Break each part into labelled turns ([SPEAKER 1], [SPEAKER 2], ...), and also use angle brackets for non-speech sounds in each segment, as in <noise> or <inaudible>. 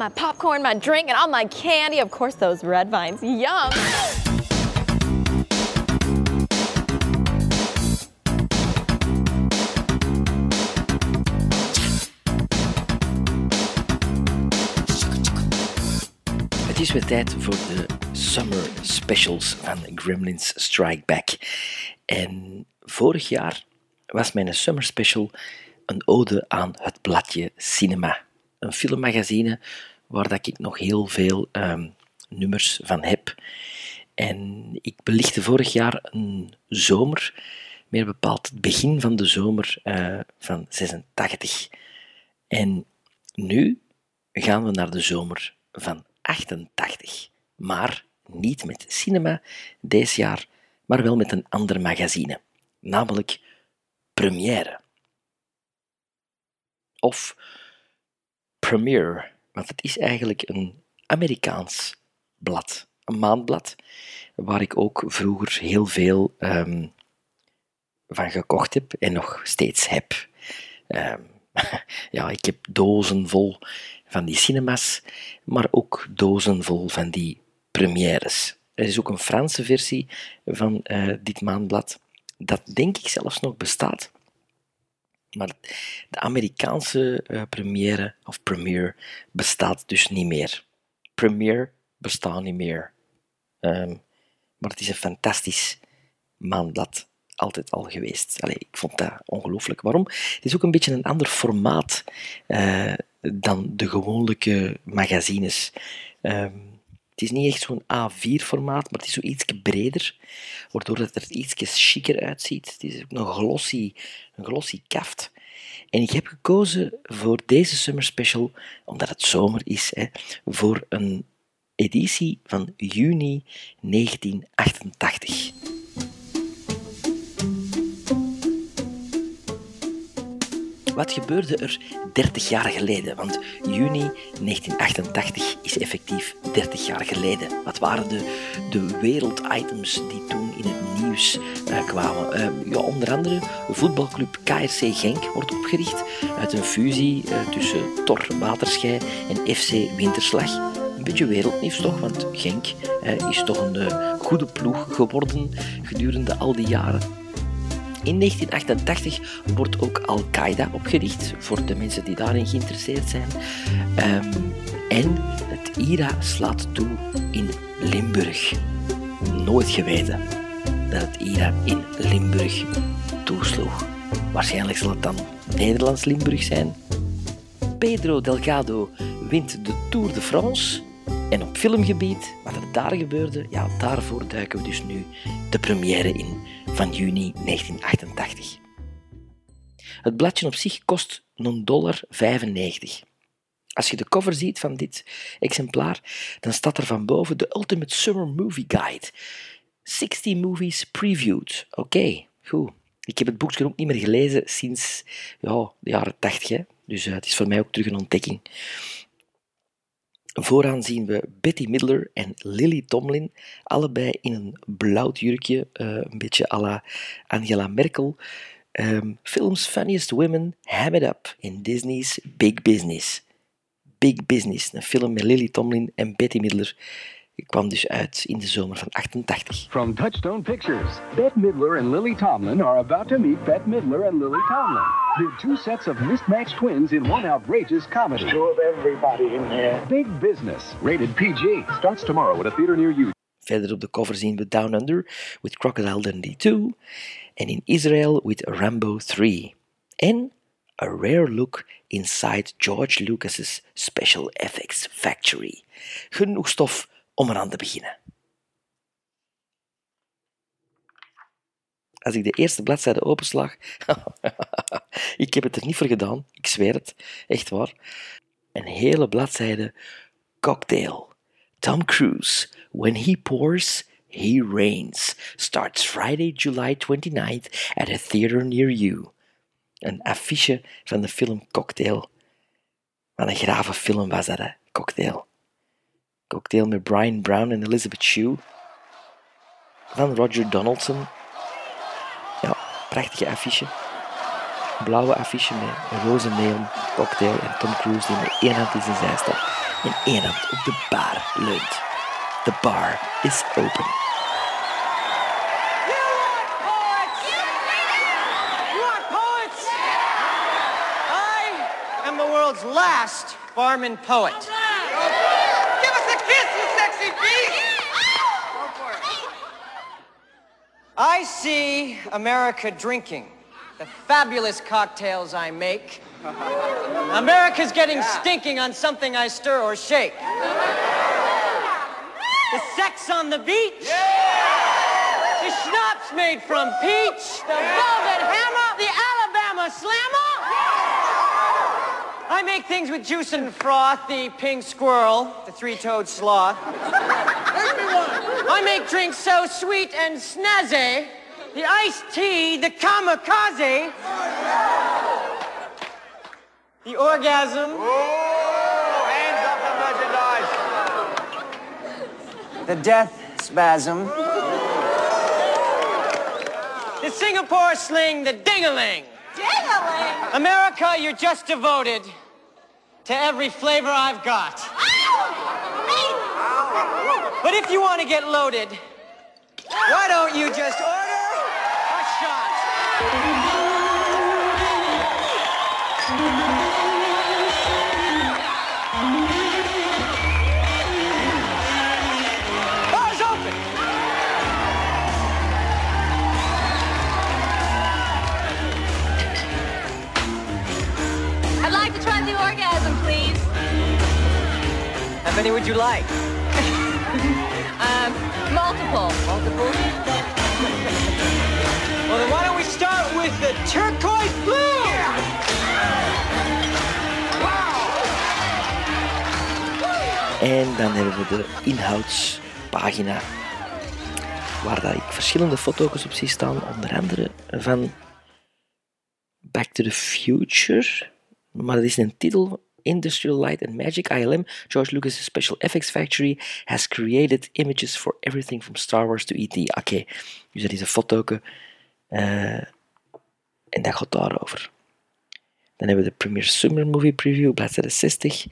[SPEAKER 1] my popcorn, my drink, and all my candy. Of course, those red vines. Yum.
[SPEAKER 2] Het is weer tijd voor de summer specials van Gremlins Strike Back. En vorig jaar was mijn summer special een ode aan het bladje Cinema. Een filmmagazine waar dat ik nog heel veel ehm, nummers van heb. En ik belichtte vorig jaar een zomer, meer bepaald het begin van de zomer eh, van 86. En nu gaan we naar de zomer van 88. Maar niet met cinema deze jaar, maar wel met een ander magazine, namelijk Première. Of Premiere, want het is eigenlijk een Amerikaans blad, een maandblad, waar ik ook vroeger heel veel ehm, van gekocht heb en nog steeds heb. Ehm, <laughs> ja, ik heb dozen vol van die cinemas, maar ook dozen vol van die premières. Er is ook een Franse versie van eh, dit maandblad, dat denk ik zelfs nog bestaat. Maar de Amerikaanse eh, première of premiere bestaat dus niet meer. Premiere bestaat niet meer. Ehm, maar het is een fantastisch maandblad altijd al geweest. Allee, ik vond dat ongelooflijk. Waarom? Het is ook een beetje een ander formaat eh, dan de gewone magazines. Ehm, het is niet echt zo'n A4-formaat, maar het is zo iets breder, waardoor het er iets chiquer uitziet. Het is ook een glossy, een glossy kaft. En ik heb gekozen voor deze Summer Special, omdat het zomer is, hè, voor een editie van juni 1988. Wat gebeurde er 30 jaar geleden? Want juni 1988 is effectief 30 jaar geleden. Wat waren de, de werelditems die toen in het nieuws eh, kwamen? Eh, ja, onder andere de voetbalclub KRC Genk wordt opgericht uit een fusie eh, tussen Tor Waterschei en FC Winterslag. Een beetje wereldnieuws toch, want Genk is toch een goede ploeg geworden gedurende al die jaren. In 1988 wordt ook Al-Qaeda opgericht, voor de mensen die daarin geïnteresseerd zijn. Ehm, en het IRA slaat toe in Limburg. Nooit geweten dat het IRA in Limburg toesloeg. Waarschijnlijk zal het dan Nederlands-Limburg zijn. Pedro Delgado wint de Tour de France. En op filmgebied, wat er daar gebeurde, ja, daarvoor duiken we dus nu de première in van juni 1988. Het bladje op zich kost een dollar 95. Als je de cover ziet van dit exemplaar, dan staat er van boven de Ultimate Summer Movie Guide. 60 movies previewed. Oké, goed. Ik heb het boekje ook niet meer gelezen sinds ja, de jaren 80, hè. dus uh, het is voor mij ook terug een ontdekking. Vooraan zien we Betty Midler en Lily Tomlin, allebei in een blauw jurkje, uh, een beetje à la Angela Merkel. Um, films Funniest Women, Ham It Up in Disney's Big Business. Big Business, een film met Lily Tomlin en Betty Midler, kwam dus uit in de zomer van 88.
[SPEAKER 3] From Touchstone Pictures, Bette Midler and Lily Tomlin are about to meet Bette Midler and Lily Tomlin. They're two sets of mismatched twins in one outrageous comedy.
[SPEAKER 4] Two of everybody in there.
[SPEAKER 3] Big Business, rated PG, starts tomorrow at a theater near you.
[SPEAKER 2] Verder op de cover zien we Down Under with Crocodile Dundee 2 en in Israel with Rambo 3. En a rare look inside George Lucas's Special Effects Factory. Genoeg stof om eraan te beginnen. Als ik de eerste bladzijde openslag, <laughs> Ik heb het er niet voor gedaan, ik zweer het, echt waar. Een hele bladzijde cocktail. Tom Cruise, when he pours, he reigns. Starts Friday, July 29th at a theater near you. Een affiche van de film Cocktail. Wat een grave film was dat, hè? Cocktail. Cocktail met Brian Brown en Elizabeth Shue. Van Roger Donaldson. Ja, prachtige affiche. Blauwe affiche met een roze neon cocktail en Tom Cruise die met één hand in zijn zij en één hand op de bar leunt. The bar is open.
[SPEAKER 5] Last barman poet. I see America drinking the fabulous cocktails I make. America's getting stinking on something I stir or shake. The sex on the beach. The schnapps made from peach. The velvet hammer. The Alabama slammer. I make things with juice and froth. The pink squirrel. The three-toed sloth. I make drinks so sweet and snazzy. The iced tea. The kamikaze. The orgasm.
[SPEAKER 6] Oh, hands up the merchandise.
[SPEAKER 5] The death spasm. The Singapore sling, the ding-a-ling. Ding-a-ling? America, you're just devoted to every flavor I've got. Ah! But if you want to get loaded, why don't you just order a shot? Bar's open!
[SPEAKER 1] I'd like to try the orgasm, please.
[SPEAKER 5] How many would you like?
[SPEAKER 1] Multiple.
[SPEAKER 5] Multiple? Well, then why don't we start with the turquoise blue?
[SPEAKER 2] En dan hebben we de inhoudspagina, waar dat ik verschillende foto's op zie staan, onder andere van Back to the Future. Maar dat is een titel. Industrial Light and Magic, ILM, George Lucas' Special Effects Factory, has created images for everything from Star Wars to E.T. Oké, dus dat is een foto. eh, en dat gaat daarover. Dan hebben we de Premiere Summer Movie Preview, bladzijde 60.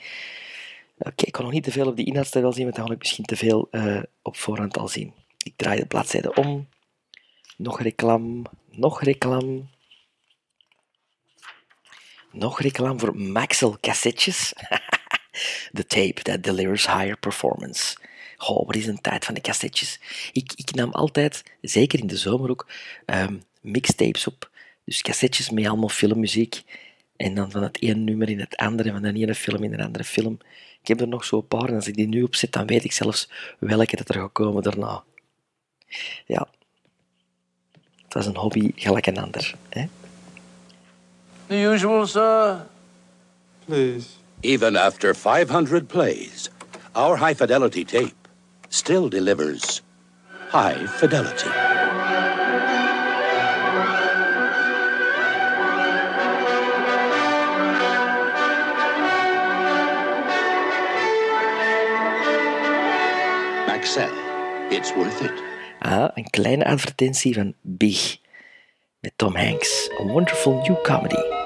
[SPEAKER 2] Oké, ik kan nog niet te veel op die inhoudstijl zien, want dan ga ik misschien te veel eh, op voorhand al zien. Ik draai de bladzijde om. Nog reclame, nog reclame. Nog reclame voor Maxell cassettes. <laughs> The tape that delivers higher performance. Oh, wat is een tijd van de cassettes. Ik, ik nam altijd, zeker in de zomer ook, ehm, mixtapes op. Dus cassettes met allemaal filmmuziek. En dan van het ene nummer in het andere, van de ene film in de andere film. Ik heb er nog zo'n paar en als ik die nu opzet, dan weet ik zelfs welke dat er gaat komen daarna. Ja. Het was een hobby gelijk een ander. Hè?
[SPEAKER 6] The usual, sir.
[SPEAKER 4] Please.
[SPEAKER 7] Even after 500 plays, our high fidelity tape still delivers high fidelity. Maxell, it's worth it.
[SPEAKER 2] Ah, een kleine advertentie van Big met Tom Hanks. A wonderful new comedy.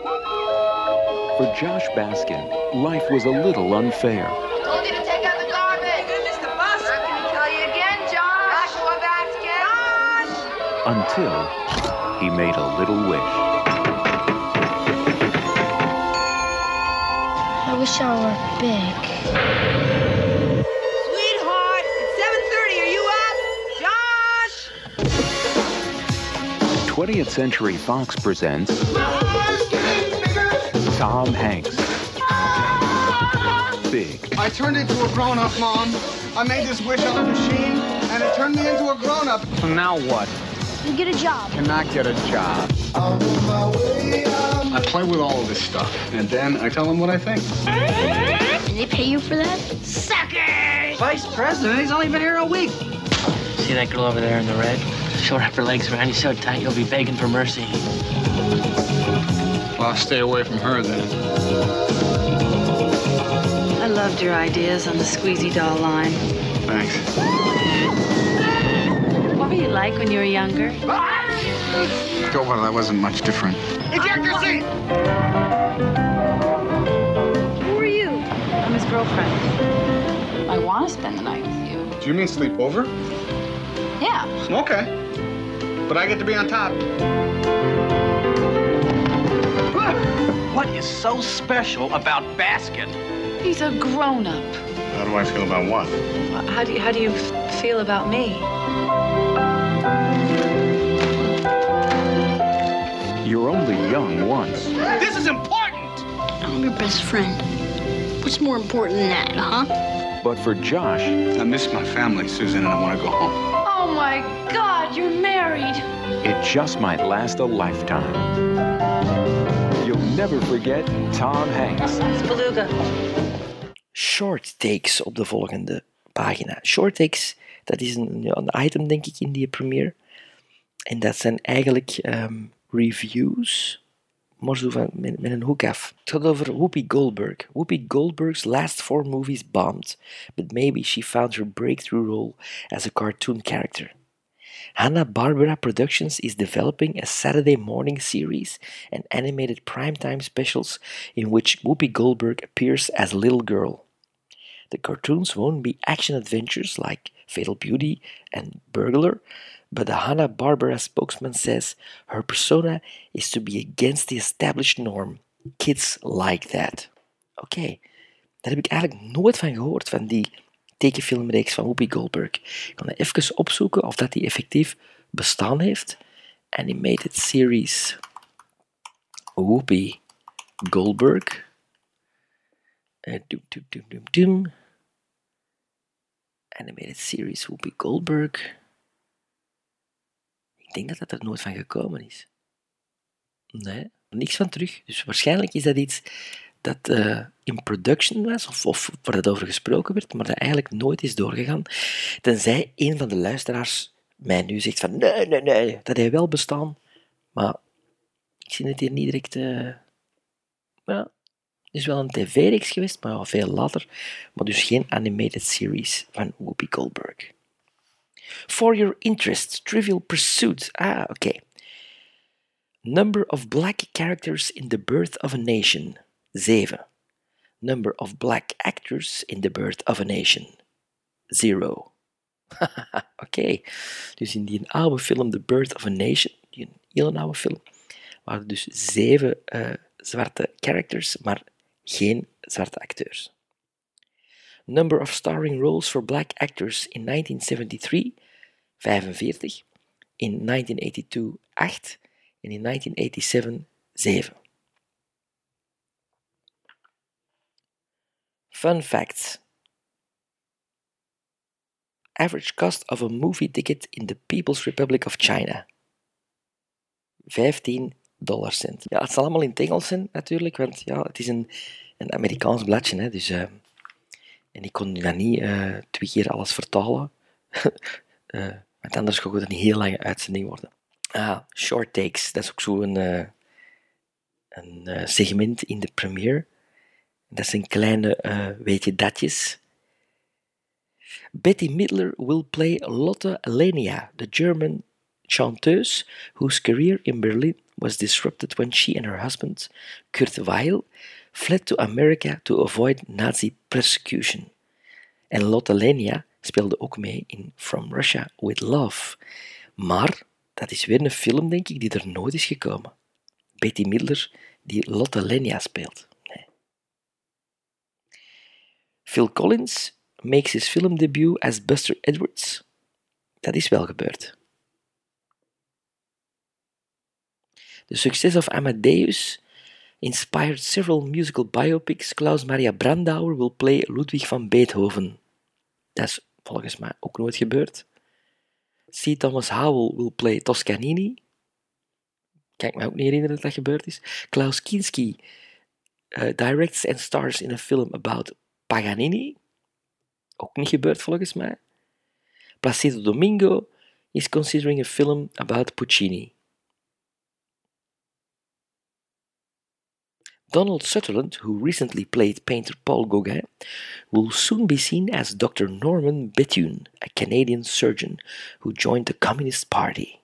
[SPEAKER 3] For Josh Baskin, life was a little unfair.
[SPEAKER 8] Told you to take out the garbage. You missed the bus. I'm tell you again, Josh. Joshua Baskin. Josh.
[SPEAKER 3] Until he made a little wish.
[SPEAKER 9] I wish I were big.
[SPEAKER 8] Sweetheart, it's 7.30. Are you up? Josh!
[SPEAKER 3] 20th Century Fox presents Tom Hanks. Big.
[SPEAKER 10] I turned into a grown-up, Mom. I made this wish on a machine, and it turned me into a grown-up.
[SPEAKER 4] So now what?
[SPEAKER 9] You get a job.
[SPEAKER 10] Cannot get a job. I play with all of this stuff, and then I tell them what I think.
[SPEAKER 9] And they pay you for that? Suckers!
[SPEAKER 11] Vice president? He's only been here a week.
[SPEAKER 12] See that girl over there in the red? She'll wrap her legs around you so tight you'll be begging for mercy.
[SPEAKER 10] Well, I'll stay away from her then.
[SPEAKER 13] I loved your ideas on the squeezy doll line.
[SPEAKER 10] Thanks.
[SPEAKER 13] What were you like when you were younger?
[SPEAKER 10] Oh, well, that wasn't much different.
[SPEAKER 11] Eject your seat!
[SPEAKER 13] Who are you? I'm his girlfriend. I want to spend the night with you.
[SPEAKER 10] Do you mean sleep over?
[SPEAKER 13] Yeah.
[SPEAKER 10] Okay. But I get to be on top.
[SPEAKER 11] What is so special about Baskin?
[SPEAKER 13] He's a grown-up.
[SPEAKER 10] How do I feel about what?
[SPEAKER 13] How do you, how do you feel about me?
[SPEAKER 3] You're only young once.
[SPEAKER 11] This is important!
[SPEAKER 9] I'm your best friend. What's more important than that, huh?
[SPEAKER 3] But for Josh,
[SPEAKER 10] I miss my family, Susan, and I want to go home.
[SPEAKER 13] Oh my God, you're married.
[SPEAKER 3] it just might last a lifetime. You'll never forget Tom Hanks.
[SPEAKER 13] It's Beluga.
[SPEAKER 2] short takes op de volgende pagina. Short takes, dat is een, een item denk ik in die premiere. En dat zijn eigenlijk ehm, reviews, maar zo van, met, met een hoek af. Het gaat over Whoopi Goldberg. Whoopi Goldberg's last four movies bombed, but maybe she found her breakthrough role as a cartoon character. Hanna-Barbera Productions is developing a Saturday morning series and animated primetime specials in which Whoopi Goldberg appears as a little girl. The cartoons won't be action adventures like Fatal Beauty and Burglar, but the Hanna-Barbera spokesman says her persona is to be against the established norm. Kids like that. Oké, daar heb ik eigenlijk nooit van gehoord, van die tekenfilmreeks van Whoopi Goldberg. Ik kan even opzoeken of dat die effectief bestaan heeft. Animated series Whoopi Goldberg. Uh, doem, doem, doem, doem, doem. Animated series Whoopi Goldberg. Ik denk dat dat er nooit van gekomen is. Nee, niks van terug. Dus waarschijnlijk is dat iets dat eh, in production was, of, of waar het over gesproken werd, maar dat eigenlijk nooit is doorgegaan. Tenzij een van de luisteraars mij nu zegt van nee, nee, nee, dat hij wel bestaan, maar ik zie het hier niet direct... eh, ja, het is wel een tv-reeks geweest, maar ja, veel later. Maar dus geen animated series van Whoopi Goldberg. For your interest, Trivial Pursuit. Ah, oké. Number of black characters in The Birth of a Nation. 7. Number of black actors in The Birth of a Nation. 0. <laughs> oké. Dus in die oude film The Birth of a Nation, die een hele oude film, waren dus zeven eh, zwarte characters, maar geen zwarte acteurs. Number of starring roles for black actors in 1973, 45. In 1982, 8. En in 1987, 7. Fun facts. Average cost of a movie ticket in the People's Republic of China. 15 dollar cent. Ja, het zal allemaal in het Engels zijn natuurlijk, want ja, het is een, een Amerikaans bladje. Hè, dus, eh, en ik kon dan niet eh, twee keer alles vertalen. <laughs> Eh, want anders gaat het een heel lange uitzending worden. Ah, short takes. Dat is ook zo een, eh, een eh, segment in de premiere. Dat zijn kleine eh, weet je datjes. Betty Midler will play Lotte Lenia, the German chanteuse whose career in Berlin was disrupted when she and her husband, Kurt Weill, fled to America to avoid Nazi persecution. En Lotte Lenia speelde ook mee in From Russia with Love. Maar dat is weer een film, denk ik, die er nooit is gekomen. Betty Midler die Lotte Lenia speelt. Nee. Phil Collins makes his film debut as Buster Edwards. Dat is wel gebeurd. The success of Amadeus inspired several musical biopics. Klaus Maria Brandauer will play Ludwig van Beethoven. Dat is volgens mij ook nooit gebeurd. C. Thomas Howell will play Toscanini. Kan ik me ook niet herinneren dat dat gebeurd is. Klaus Kinski eh, directs and stars in a film about Paganini. Ook niet gebeurd volgens mij. Placido Domingo is considering a film about Puccini. Donald Sutherland, who recently played painter Paul Gauguin, will soon be seen as Dr. Norman Bethune, a Canadian surgeon who joined the Communist Party.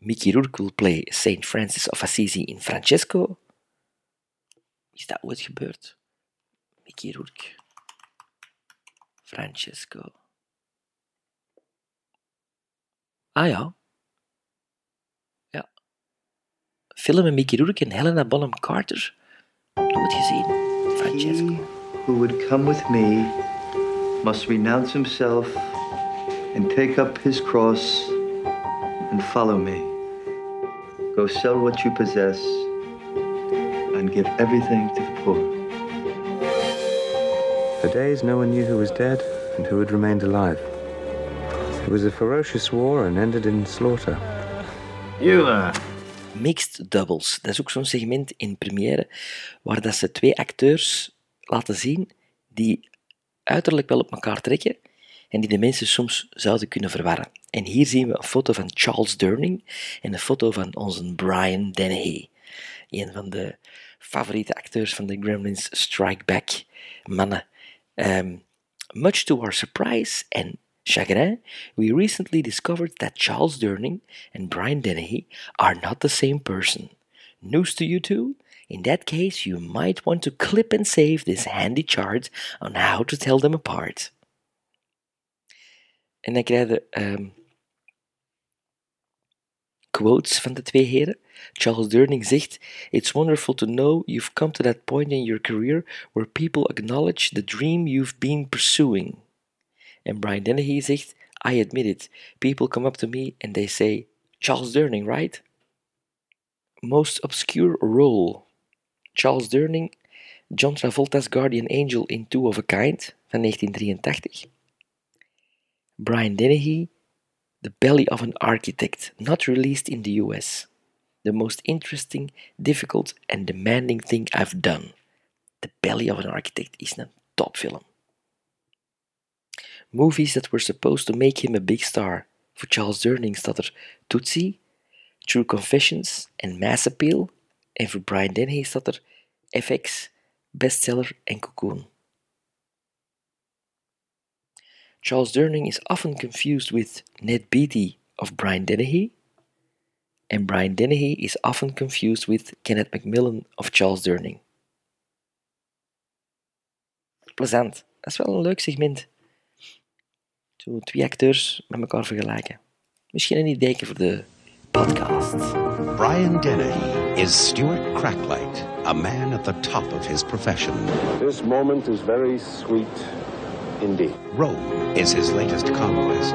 [SPEAKER 2] Mickey Rourke will play Saint Francis of Assisi in Francesco. Is dat ooit gebeurd? Mickey Rourke. Francesco. Ah ja. Ja. Film met Mickey Rourke en Helena Bonham Carter. Nooit gezien. Francesco.
[SPEAKER 14] Who would come with me must renounce himself and take up his cross and follow me. Go sell what you possess and give everything to the poor.
[SPEAKER 15] For days, no one knew who was dead and who had remained alive. It was a ferocious war and ended in slaughter.
[SPEAKER 14] You,
[SPEAKER 2] Mixed Doubles. Dat is ook zo'n segment in première waar dat ze twee acteurs laten zien die uiterlijk wel op elkaar trekken en die de mensen soms zouden kunnen verwarren. En hier zien we een foto van Charles Durning en een foto van onze Brian Dennehy. Een van de favoriete acteurs van de Gremlins Strike Back mannen. Um, much to our surprise and chagrin, we recently discovered that Charles Durning and Brian Dennehy are not the same person. News to you too? In that case, you might want to clip and save this handy chart on how to tell them apart. En dan krijg um, quotes van de twee heren. Charles Durning zegt: It's wonderful to know you've come to that point in your career where people acknowledge the dream you've been pursuing. And Brian Dennehy zegt: I admit it. People come up to me and they say, Charles Durning, right? Most obscure role. Charles Durning, John Travolta's Guardian Angel in Two of a Kind van 1983. Brian Dennehy, The Belly of an Architect, not released in the US. The most interesting, difficult, and demanding thing I've done. The Belly of an Architect is a top film. Movies that were supposed to make him a big star. Voor Charles Durning staat Tootsie, True Confessions en Mass Appeal. En voor Brian Dennehy staat FX, Bestseller en Cocoon. Charles Durning is often confused with Ned Beatty of Brian Dennehy, and Brian Dennehy is often confused with Kenneth McMillan of Charles Durning. Plezant. Dat is wel een leuk segment. Zo twee acteurs met elkaar vergelijken. Misschien een idee voor de podcast.
[SPEAKER 16] Brian Dennehy is Stuart Kracklite, a man at the top of his profession.
[SPEAKER 10] This moment is very sweet indeed.
[SPEAKER 16] Rome is his latest conquest.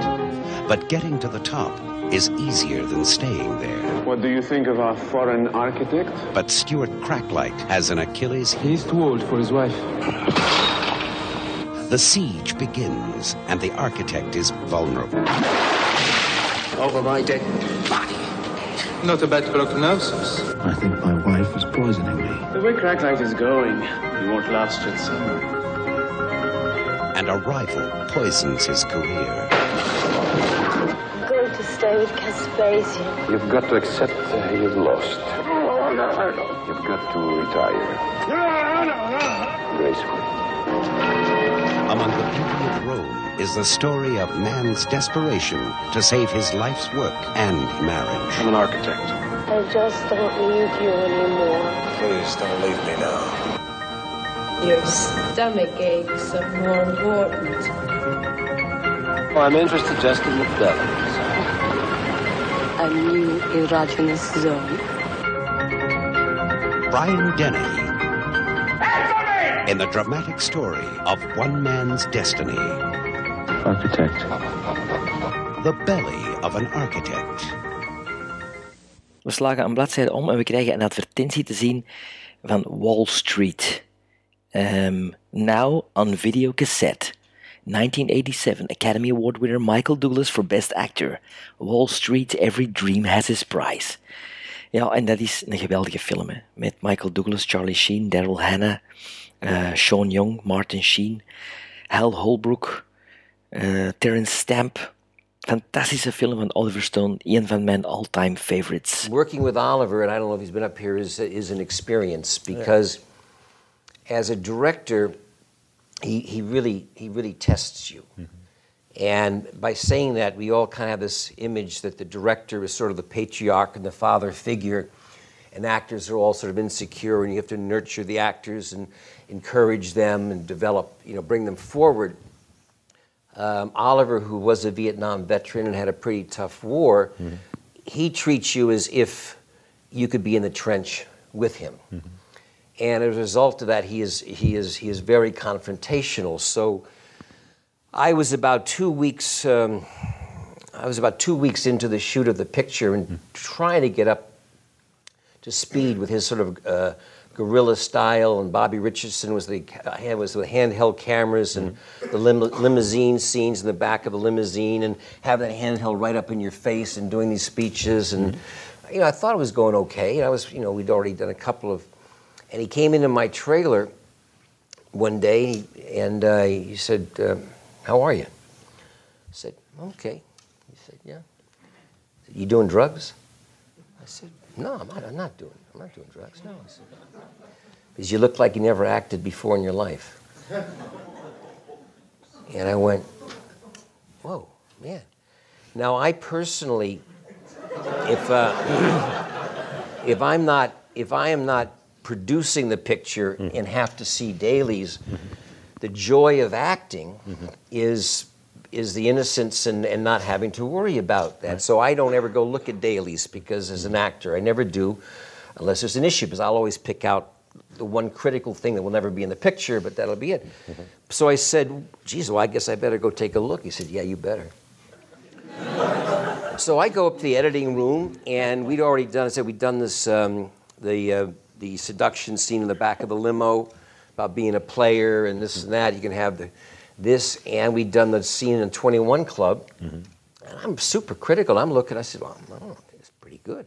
[SPEAKER 16] But getting to the top is easier than staying there.
[SPEAKER 10] What do you think of our foreign architect?
[SPEAKER 16] But Stuart Kracklite has an Achilles heel.
[SPEAKER 10] He's too old for his wife.
[SPEAKER 16] The siege begins, and the architect is vulnerable.
[SPEAKER 17] Over my dead body. Not a bad prognosis.
[SPEAKER 14] I think my wife is poisoning me.
[SPEAKER 10] The way Kracklite is going, he won't last yet summer.
[SPEAKER 16] And a rival poisons his career.
[SPEAKER 12] I'm going to stay with Caspasian.
[SPEAKER 10] You've got to accept uh, you've lost.
[SPEAKER 12] Oh, no, no.
[SPEAKER 10] You've got to retire
[SPEAKER 12] No, no, no.
[SPEAKER 10] gracefully.
[SPEAKER 16] Among the people of Rome is the story of man's desperation to save his life's work and marriage.
[SPEAKER 10] I'm an architect.
[SPEAKER 12] I just don't need you anymore.
[SPEAKER 10] Please don't leave me now.
[SPEAKER 12] Your stomach aches are more important.
[SPEAKER 10] Well, I'm interested just in the belly.
[SPEAKER 12] A new erogenous zone.
[SPEAKER 16] Brian Dennehy in the dramatic story of one man's destiny.
[SPEAKER 14] Architect.
[SPEAKER 16] The belly of an architect.
[SPEAKER 2] We slagen een bladzijde om en we krijgen een advertentie te zien van Wall Street. Um, now on videocassette. 1987 Academy Award winner Michael Douglas for Best Actor. Wall Street, Every Dream Has Its Price. Ja, en dat is een geweldige film. Hè? Met Michael Douglas, Charlie Sheen, Daryl Hannah, uh, Sean Young, Martin Sheen, Hal Holbrook, uh, Terence Stamp. Fantastische film van Oliver Stone, een van mijn all-time favorites.
[SPEAKER 18] Working with Oliver, and I don't know if he's been up here, is, is an experience because yeah. as a director, he, he really he really tests you. Mm-hmm. And by saying that, we all kind of have this image that the director is sort of the patriarch and the father figure, and actors are all sort of insecure, and you have to nurture the actors and encourage them and develop, you know, bring them forward. Um, Oliver, who was a Vietnam veteran and had a pretty tough war, mm-hmm. he treats you as if you could be in the trench with him. Mm-hmm. And as a result of that, he is, he is, he is very confrontational. So I was about two weeks, um, I was about two weeks into the shoot of the picture and mm-hmm. trying to get up to speed with his sort of uh, guerrilla style, and Bobby Richardson was the was with handheld cameras and the lim- limousine scenes in the back of the limousine, and have that handheld right up in your face and doing these speeches, and mm-hmm. you know I thought it was going okay. And I was you know we'd already done a couple of, and he came into my trailer one day and uh, he said, uh, "How are you?" I said, "Okay." He said, "Yeah." Said, "You doing drugs?" I said, "No, I'm not. I'm not doing. I'm not doing drugs. No." Because you look like you never acted before in your life. And I went, whoa, man. Now, I personally, if, uh, <clears throat> if I'm not, if I am not producing the picture mm-hmm. and have to see dailies, mm-hmm. the joy of acting mm-hmm. is is the innocence and, and not having to worry about that. Right. So I don't ever go look at dailies because as an actor, I never do, unless there's an issue, because I'll always pick out the one critical thing that will never be in the picture, but that'll be it. Mm-hmm. So I said, geez, well, I guess I better go take a look. He said, yeah, you better. <laughs> so I go up to the editing room, and we'd already done, I said, we'd done this, um, the, uh, the seduction scene in the back of the limo about being a player and this and that. You can have the, this, and we'd done the scene in 21 Club. Mm-hmm. And I'm super critical. I'm looking, I said, well, I don't know, it's pretty good.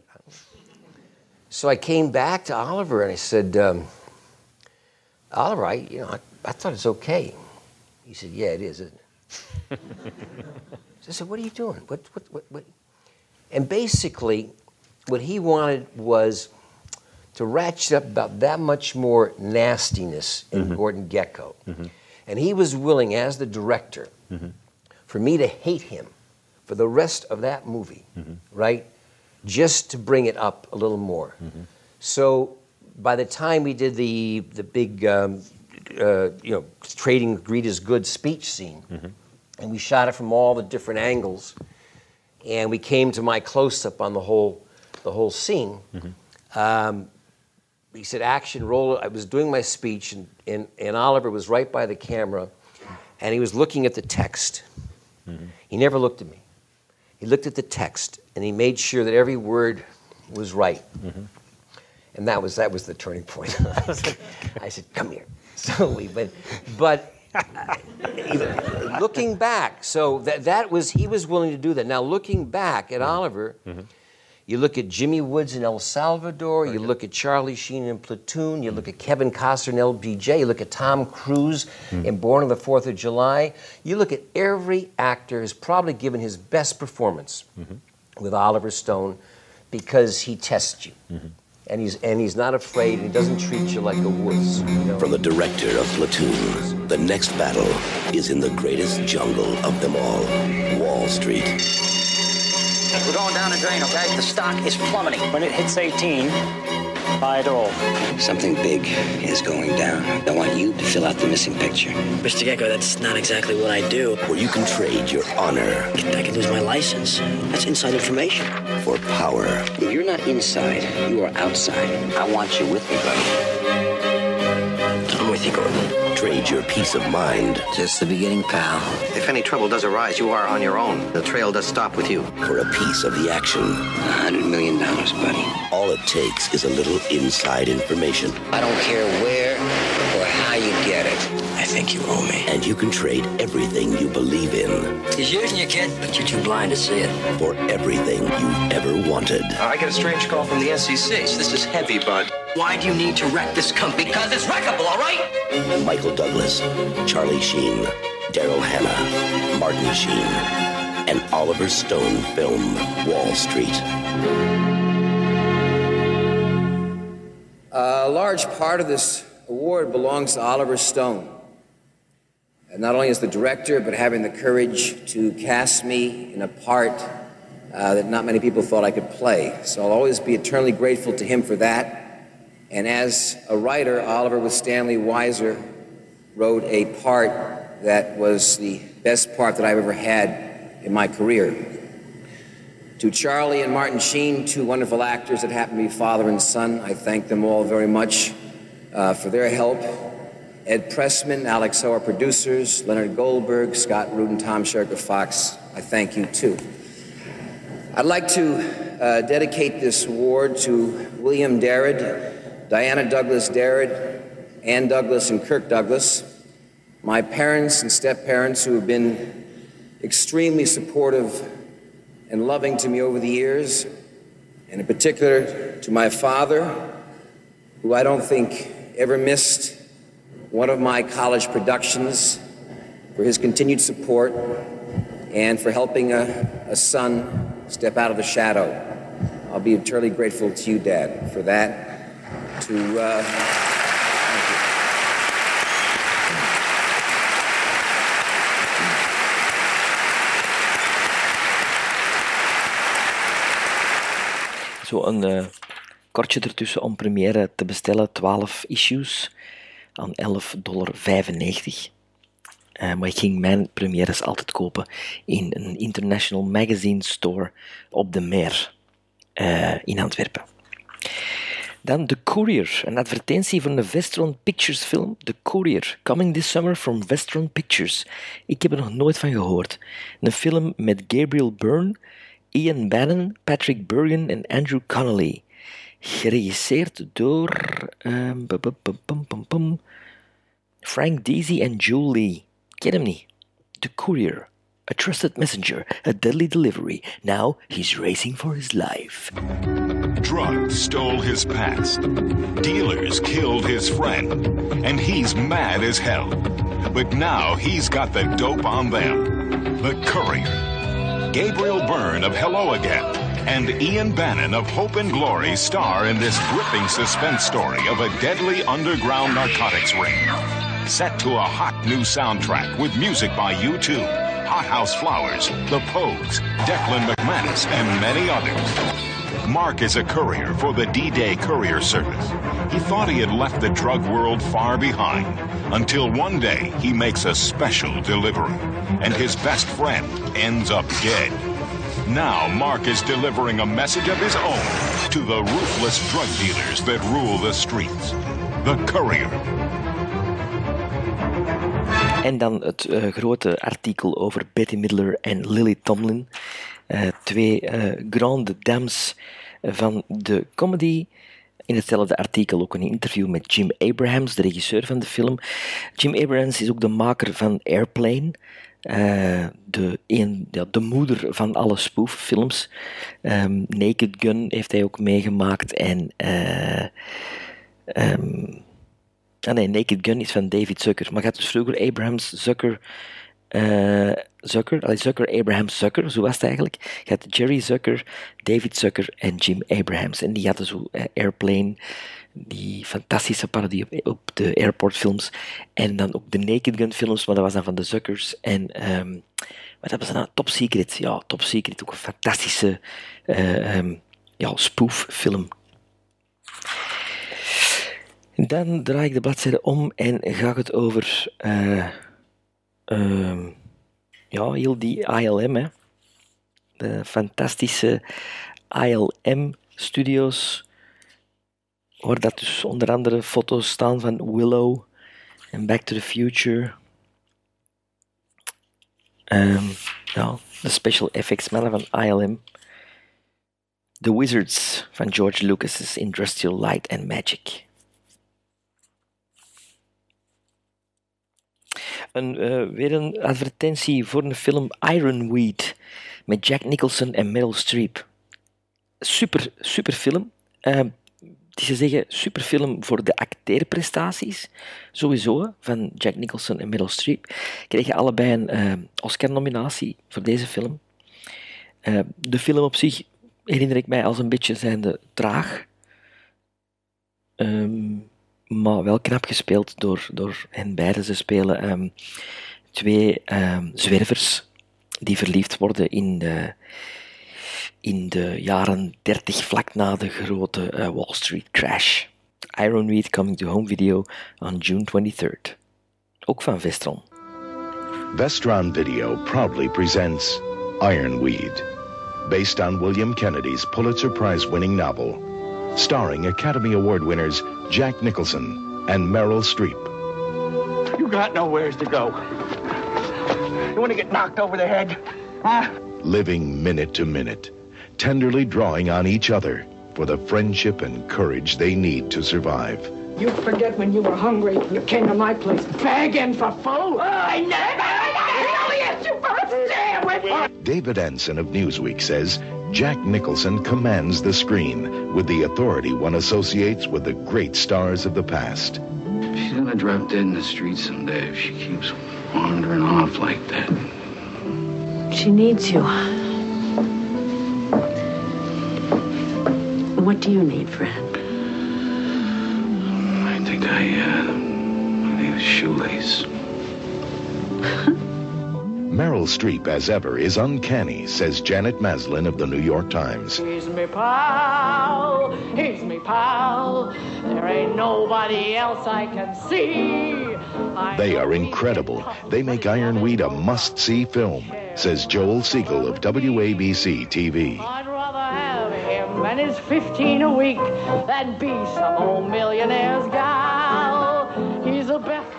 [SPEAKER 18] So I came back to Oliver and I said, um, all right, you know, I, I thought it's okay. He said, yeah, it is, isn't it? so I said, what are you doing? What, what, what, what? And basically, what he wanted was to ratchet up about that much more nastiness in mm-hmm. Gordon Gekko. Mm-hmm. And he was willing, as the director, mm-hmm. for me to hate him for the rest of that movie, mm-hmm. right? Just to bring it up a little more. Mm-hmm. So by the time we did the the big um, uh, you know trading greed is good speech scene, mm-hmm. and we shot it from all the different angles, and we came to my close up on the whole the whole scene. Um, he said, "Action, roll." I was doing my speech, and, and, and Oliver was right by the camera, and he was looking at the text. Mm-hmm. He never looked at me. He looked at the text, and he made sure that every word was right. Mm-hmm and that was that was the turning point. <laughs> I said, "Come here." <laughs> So we went, but uh, looking back, so that that was he was willing to do that. Now looking back at mm-hmm. Oliver, mm-hmm. You look at Jimmy Woods in El Salvador, you look at Charlie Sheen in Platoon, you look at Kevin Costner in LBJ, you look at Tom Cruise mm-hmm. in Born on the Fourth of July. You look at every actor has probably given his best performance mm-hmm. with Oliver Stone because he tests you. Mm-hmm and he's and he's not afraid. and He doesn't treat you like a wuss. You know?
[SPEAKER 19] From the director of Platoon, the next battle is in the greatest jungle of them all, Wall Street.
[SPEAKER 20] We're going down the drain, okay? The stock is plummeting.
[SPEAKER 21] When it hits 18, buy it all.
[SPEAKER 20] Something big is going down. I want you to fill out the missing picture.
[SPEAKER 21] Mr. Gekko, that's not exactly what I do.
[SPEAKER 19] Where you can trade your honor.
[SPEAKER 21] I could lose my license. That's inside information.
[SPEAKER 19] For power.
[SPEAKER 20] If you're not inside, you are outside. I want you with me, buddy.
[SPEAKER 21] I'm with you, Gordon.
[SPEAKER 19] Trade your peace of mind.
[SPEAKER 20] Just the beginning, pal.
[SPEAKER 22] If any trouble does arise, you are on your own. The trail does stop with you.
[SPEAKER 19] For a piece of the action.
[SPEAKER 20] A hundred million dollars, buddy.
[SPEAKER 19] All it takes is a little inside information.
[SPEAKER 20] I don't care where or how you get it.
[SPEAKER 21] I
[SPEAKER 20] think you owe me.
[SPEAKER 16] And you can trade everything you believe in
[SPEAKER 20] He's using you, kid, but you're too blind to see it.
[SPEAKER 16] for everything you've ever wanted.
[SPEAKER 23] I get a strange call from the SEC. So this is heavy, bud.
[SPEAKER 20] Why do you need to wreck this company? Because it's wreckable, all right?
[SPEAKER 16] Michael Douglas, Charlie Sheen, Daryl Hannah, Martin Sheen, and Oliver Stone film Wall Street.
[SPEAKER 18] A large part of this award belongs to Oliver Stone. Not only as the director, but having the courage to cast me in a part uh, that not many people thought I could play. So I'll always be eternally grateful to him for that. And as a writer, Oliver with Stanley Weiser wrote a part that was the best part that I've ever had in my career. To Charlie and Martin Sheen, two wonderful actors that happen to be father and son, I thank them all very much uh, for their help. Ed Pressman, Alex Ho, our producers, Leonard Goldberg, Scott Rudin, Tom Sherak Fox, I thank you too. I'd like to uh, dedicate this award to William Darrid, Diana Douglas Darrid, Ann Douglas, and Kirk Douglas, my parents and step parents who have been extremely supportive and loving to me over the years, and in particular to my father, who I don't think ever missed one of my college productions, for his continued support and for helping a, a son step out of the shadow. I'll be eternally grateful to you, Dad, for that. To uh,
[SPEAKER 2] Zo een eh, kortje ertussen om première te bestellen. 12 issues aan 11,95 dollar. Eh, maar ik ging mijn premières altijd kopen in een International Magazine Store op de Meer eh, in Antwerpen. Dan The Courier, een advertentie voor een Vestron Pictures film. The Courier, coming this summer from Vestron Pictures. Ik heb er nog nooit van gehoord. Een film met Gabriel Byrne, Ian Bannon, Patrick Bergen en Andrew Connolly. Geregisseerd door ehm, bum, bum, bum, bum. Frank Deasy en Julie. Ken hem niet. The Courier. A trusted messenger, a deadly delivery. Now he's racing for his life.
[SPEAKER 24] Drugs stole his past. Dealers killed his friend. And he's mad as hell. But now he's got the dope on them. The Courier. Gabriel Byrne of Hello Again and Ian Bannen of Hope and Glory star in this gripping suspense story of a deadly underground narcotics ring. Set to a hot new soundtrack with music by U2, Hothouse Flowers, The Pogues, Declan McManus, and many others. Mark is a courier for the D-Day Courier Service. He thought he had left the drug world far behind until one day he makes a special delivery and his best friend ends up dead. Now Mark is delivering a message of his own to the ruthless drug dealers that rule the streets. The Courier.
[SPEAKER 2] En dan het eh, grote artikel over Betty Midler en Lily Tomlin. Eh, twee eh, grande dames van de comedy. In hetzelfde artikel ook een interview met Jim Abrahams, de regisseur van de film. Jim Abrahams is ook de maker van Airplane. eh, de, de moeder van alle spooffilms. Ehm Naked Gun heeft hij ook meegemaakt. En eh, ehm, Ah nee, Naked Gun is van David Zucker. Maar gaat dus vroeger Abrahams, Zucker, eh Zucker, allee, Zucker, Abrahams, Zucker, zo was het eigenlijk. Je had Jerry Zucker, David Zucker en Jim Abrahams. En die hadden zo eh, Airplane, die fantastische parodie op, op de airportfilms. En dan ook de Naked Gun films, maar dat was dan van de Zuckers. En ehm wat hebben ze nou? Top Secret. Ja, Top Secret, ook een fantastische ehm, ja, spooffilm. Dan draai ik de bladzijde om en ga ik het over ehm, ja, heel die ILM. Hè. De fantastische ILM Studios, waar dat dus onder andere foto's staan van Willow en Back to the Future. Ehm, ja, de special effects mannen van ILM. The Wizards van George Lucas's Industrial Light and Magic. Een, uh, weer een advertentie voor een film Ironweed met Jack Nicholson en Meryl Streep. Super, super film. Uh, het is te zeggen, super film voor de acteerprestaties. Sowieso, van Jack Nicholson en Meryl Streep. Kregen allebei een uh, Oscar-nominatie voor deze film. de film op zich herinner ik mij als een beetje zijnde traag. Um, maar wel knap gespeeld door, door hen beiden. Ze spelen um, twee um, zwervers die verliefd worden in de, in de jaren 30, vlak na de grote uh, Wall Street crash. Iron Reed coming to home video on June 23rd. Ook van Vestron.
[SPEAKER 25] Vestron Video proudly presents Ironweed, based on William Kennedy's Pulitzer Prize winning novel, starring Academy Award winners Jack Nicholson and Meryl Streep.
[SPEAKER 4] You got nowheres to go. You want to get knocked over the head? Huh?
[SPEAKER 25] Living minute to minute, tenderly drawing on each other for the friendship and courage they need to survive.
[SPEAKER 4] You forget when you were hungry and you came to my place begging for food. Oh, I never, I only asked you for a sandwich.
[SPEAKER 25] David Ansen of Newsweek says Jack Nicholson commands the screen with the authority one associates with the great stars of the past.
[SPEAKER 26] She's gonna drop dead in the street someday if she keeps wandering off like that.
[SPEAKER 27] She needs you. What do you need, friend?
[SPEAKER 26] I think I, uh, I need a shoelace. <laughs>
[SPEAKER 25] Meryl Streep, as ever, is uncanny, says Janet Maslin of the New York Times.
[SPEAKER 28] He's me pal, he's me pal. There ain't nobody else I can see. I
[SPEAKER 25] they are incredible. They make Ironweed a must-see film, says Joel Siegel of WABC TV.
[SPEAKER 28] I'd rather have him and his 15 a week than be some old millionaire's gal. He's a best.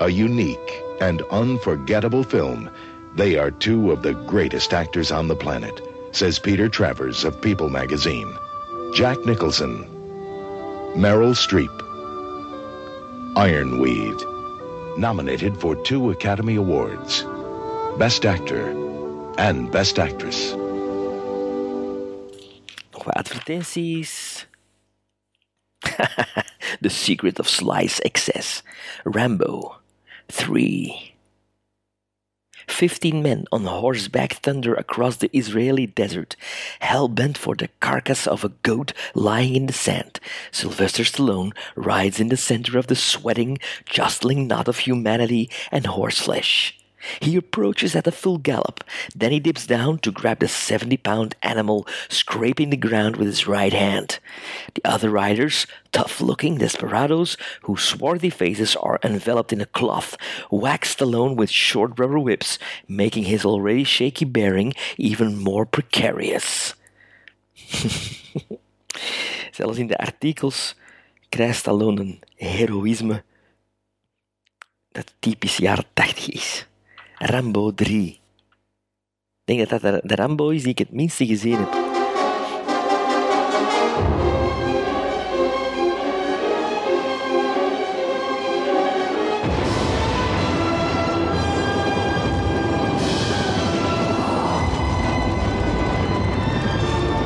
[SPEAKER 25] A unique and unforgettable film. They are two of the greatest actors on the planet, says Peter Travers of People magazine. Jack Nicholson, Meryl Streep, Ironweed, nominated for two Academy Awards Best Actor and Best Actress.
[SPEAKER 2] Nog wat <laughs> the Secret of Slice Excess. Rambo. 3. Fifteen men on horseback thunder across the Israeli desert, hell bent for the carcass of a goat lying in the sand. Sylvester Stallone rides in the center of the sweating, jostling knot of humanity and horseflesh. He approaches at a full gallop. Then he dips down to grab the 70 pound animal, scraping the ground with his right hand. The other riders, tough looking desperados whose swarthy faces are enveloped in a cloth, wax Stallone with short rubber whips, making his already shaky bearing even more precarious. <laughs> Zelfs in de artikels krijgt Stallone een heroïsme dat typisch jaren 80 is. Rambo 3. Ik denk dat dat de Rambo is die ik het minste gezien heb.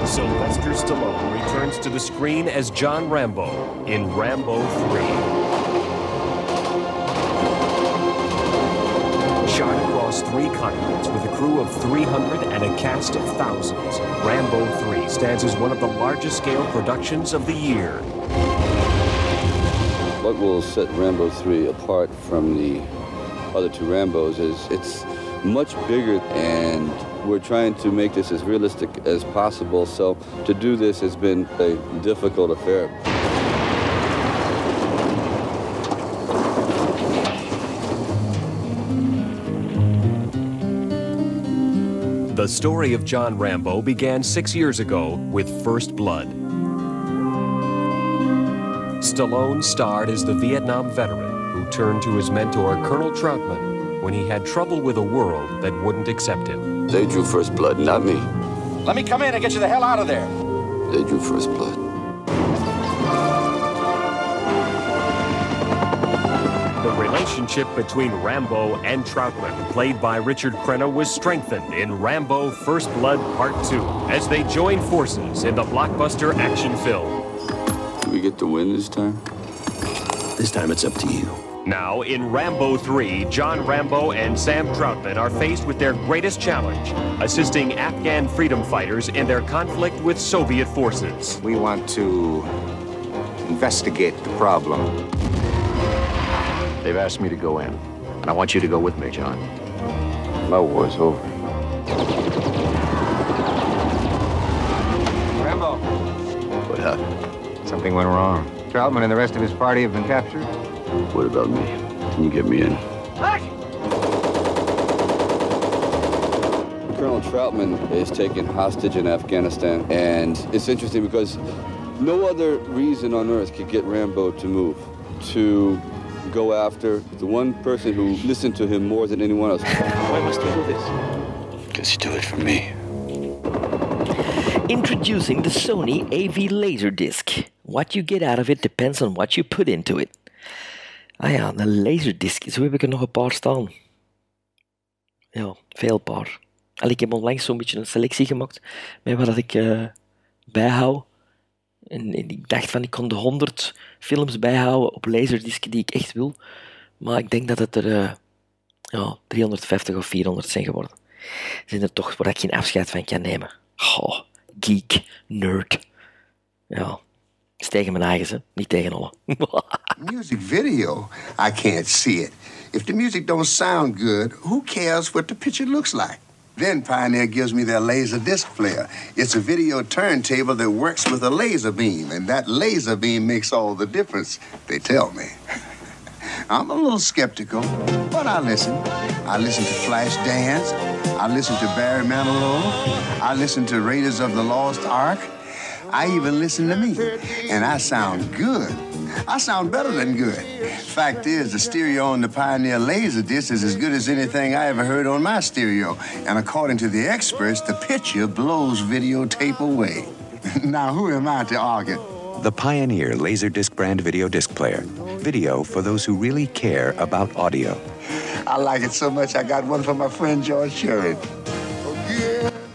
[SPEAKER 29] Sylvester Stallone returns to the screen as John Rambo in Rambo 3. Three continents with a crew of 300 and a cast of thousands, Rambo 3 stands as one of the largest scale productions of the year.
[SPEAKER 30] What will set Rambo 3 apart from the other two Rambos is it's much bigger and we're trying to make this as realistic as possible. So to do this has been a difficult affair.
[SPEAKER 29] The story of John Rambo began six years ago with First Blood. Stallone starred as the Vietnam veteran who turned to his mentor, Colonel Troutman, when he had trouble with a world that wouldn't accept him.
[SPEAKER 30] They drew first blood, not me.
[SPEAKER 31] Let me come in and get you the hell out of there.
[SPEAKER 30] They drew first blood.
[SPEAKER 29] Relationship between Rambo and Troutman, played by Richard Crenna, was strengthened in Rambo First Blood Part 2 as they join forces in the blockbuster action film.
[SPEAKER 30] Do we get to win this time?
[SPEAKER 32] This time it's up to you.
[SPEAKER 29] Now, in Rambo 3, John Rambo and Sam Troutman are faced with their greatest challenge assisting Afghan freedom fighters in their conflict with Soviet forces.
[SPEAKER 33] We want to investigate the problem.
[SPEAKER 32] They've asked me to go in, and I want you to go with me, John.
[SPEAKER 30] My war's over.
[SPEAKER 33] Rambo,
[SPEAKER 32] What happened?
[SPEAKER 33] something went wrong. Troutman and the rest of his party have been captured.
[SPEAKER 30] What about me? Can you get me in? Colonel Troutman is taken hostage in Afghanistan, and it's interesting because no other reason on earth could get Rambo to move, to go after the one person who listened to him more than anyone else.
[SPEAKER 32] Why must you do this?
[SPEAKER 30] Because you do it for me.
[SPEAKER 2] Introducing the Sony AV Laserdisc. What you get out of it depends on what you put into it. Ah ja, een laserdisc. Zo heb ik er nog een paar staan. Ja, veel paar. Al, ik heb onlangs zo'n beetje een selectie gemaakt met wat ik eh, bijhoud. En, ik dacht van, ik kon de 100 films bijhouden op laserdisc die ik echt wil. Maar ik denk dat het er eh, ja, 350 of 400 zijn geworden. Zijn er toch waar ik geen afscheid van kan nemen. Goh, geek, nerd. Ja, is tegen mijn eigen, hè. niet tegen alle. <laughs>
[SPEAKER 34] music video, I can't see it. If the music don't sound good, who cares what the picture looks like? Then Pioneer gives me their laser disc player. It's a video turntable that works with a laser beam, and that laser beam makes all the difference, they tell me. <laughs> I'm a little skeptical, but I listen. I listen to Flashdance. I listen to Barry Manilow. I listen to Raiders of the Lost Ark. I even listen to me, and I sound good. I sound better than good. Fact is, the stereo on the Pioneer Laserdisc is as good as anything I ever heard on my stereo. And according to the experts, the picture blows videotape away. <laughs> now, who am I to argue?
[SPEAKER 35] The Pioneer Laserdisc brand video disc player. Video for those who really care about audio.
[SPEAKER 34] I like it so much, I got one for my friend George Sherry.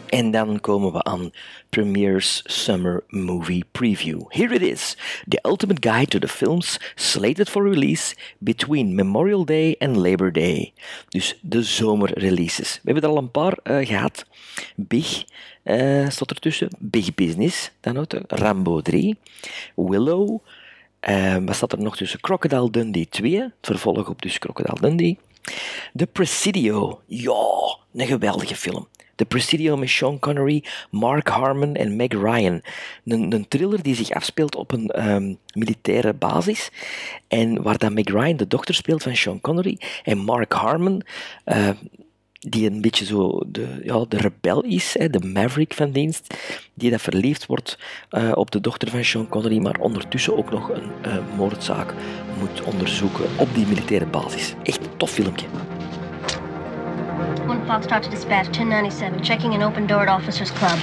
[SPEAKER 2] En dan komen we aan Premiere's Summer Movie Preview. Here it is, the ultimate guide to the films slated for release between Memorial Day and Labor Day. Dus de zomerreleases. We hebben er al een paar uh, gehad. Big uh, stond ertussen. Big Business, dan ook. Rambo 3. Willow. Wat staat er nog tussen? Crocodile Dundee 2. Het vervolg op dus Crocodile Dundee. The Presidio. Ja, een geweldige film. The Presidio met Sean Connery, Mark Harmon en Meg Ryan. Een, thriller die zich afspeelt op een um, militaire basis. En waar dan Meg Ryan de dochter speelt van Sean Connery. En Mark Harmon, uh, die een beetje zo de, ja, de rebel is, hè, de maverick van dienst. Die dat verliefd wordt uh, op de dochter van Sean Connery. Maar ondertussen ook nog een uh, moordzaak moet onderzoeken op die militaire basis. Echt een tof filmpje.
[SPEAKER 36] One Foxtrot to dispatch, 1097, checking an open door at Officers Club.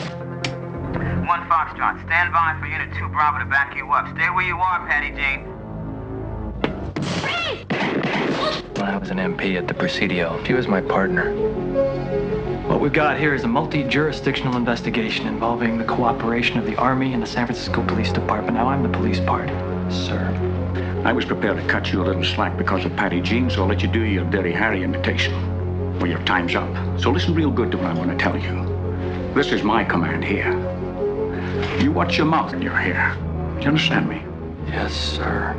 [SPEAKER 37] One Foxtrot, stand by for Unit 2 Bravo to back you up. Stay where you are, Patty Jean.
[SPEAKER 38] When I was an MP at the Presidio, she was my partner. What we've got here is a multi-jurisdictional investigation involving the cooperation of the Army and the San Francisco Police Department. Now, I'm the police party, sir.
[SPEAKER 39] I was prepared to cut you a little slack because of Patty Jean, so I'll let you do your Dirty Harry imitation. Well, your time's up. So listen real good to what I'm going to tell you. This is my command here. You watch your mouth when you're here. Do you understand me?
[SPEAKER 38] Yes, sir.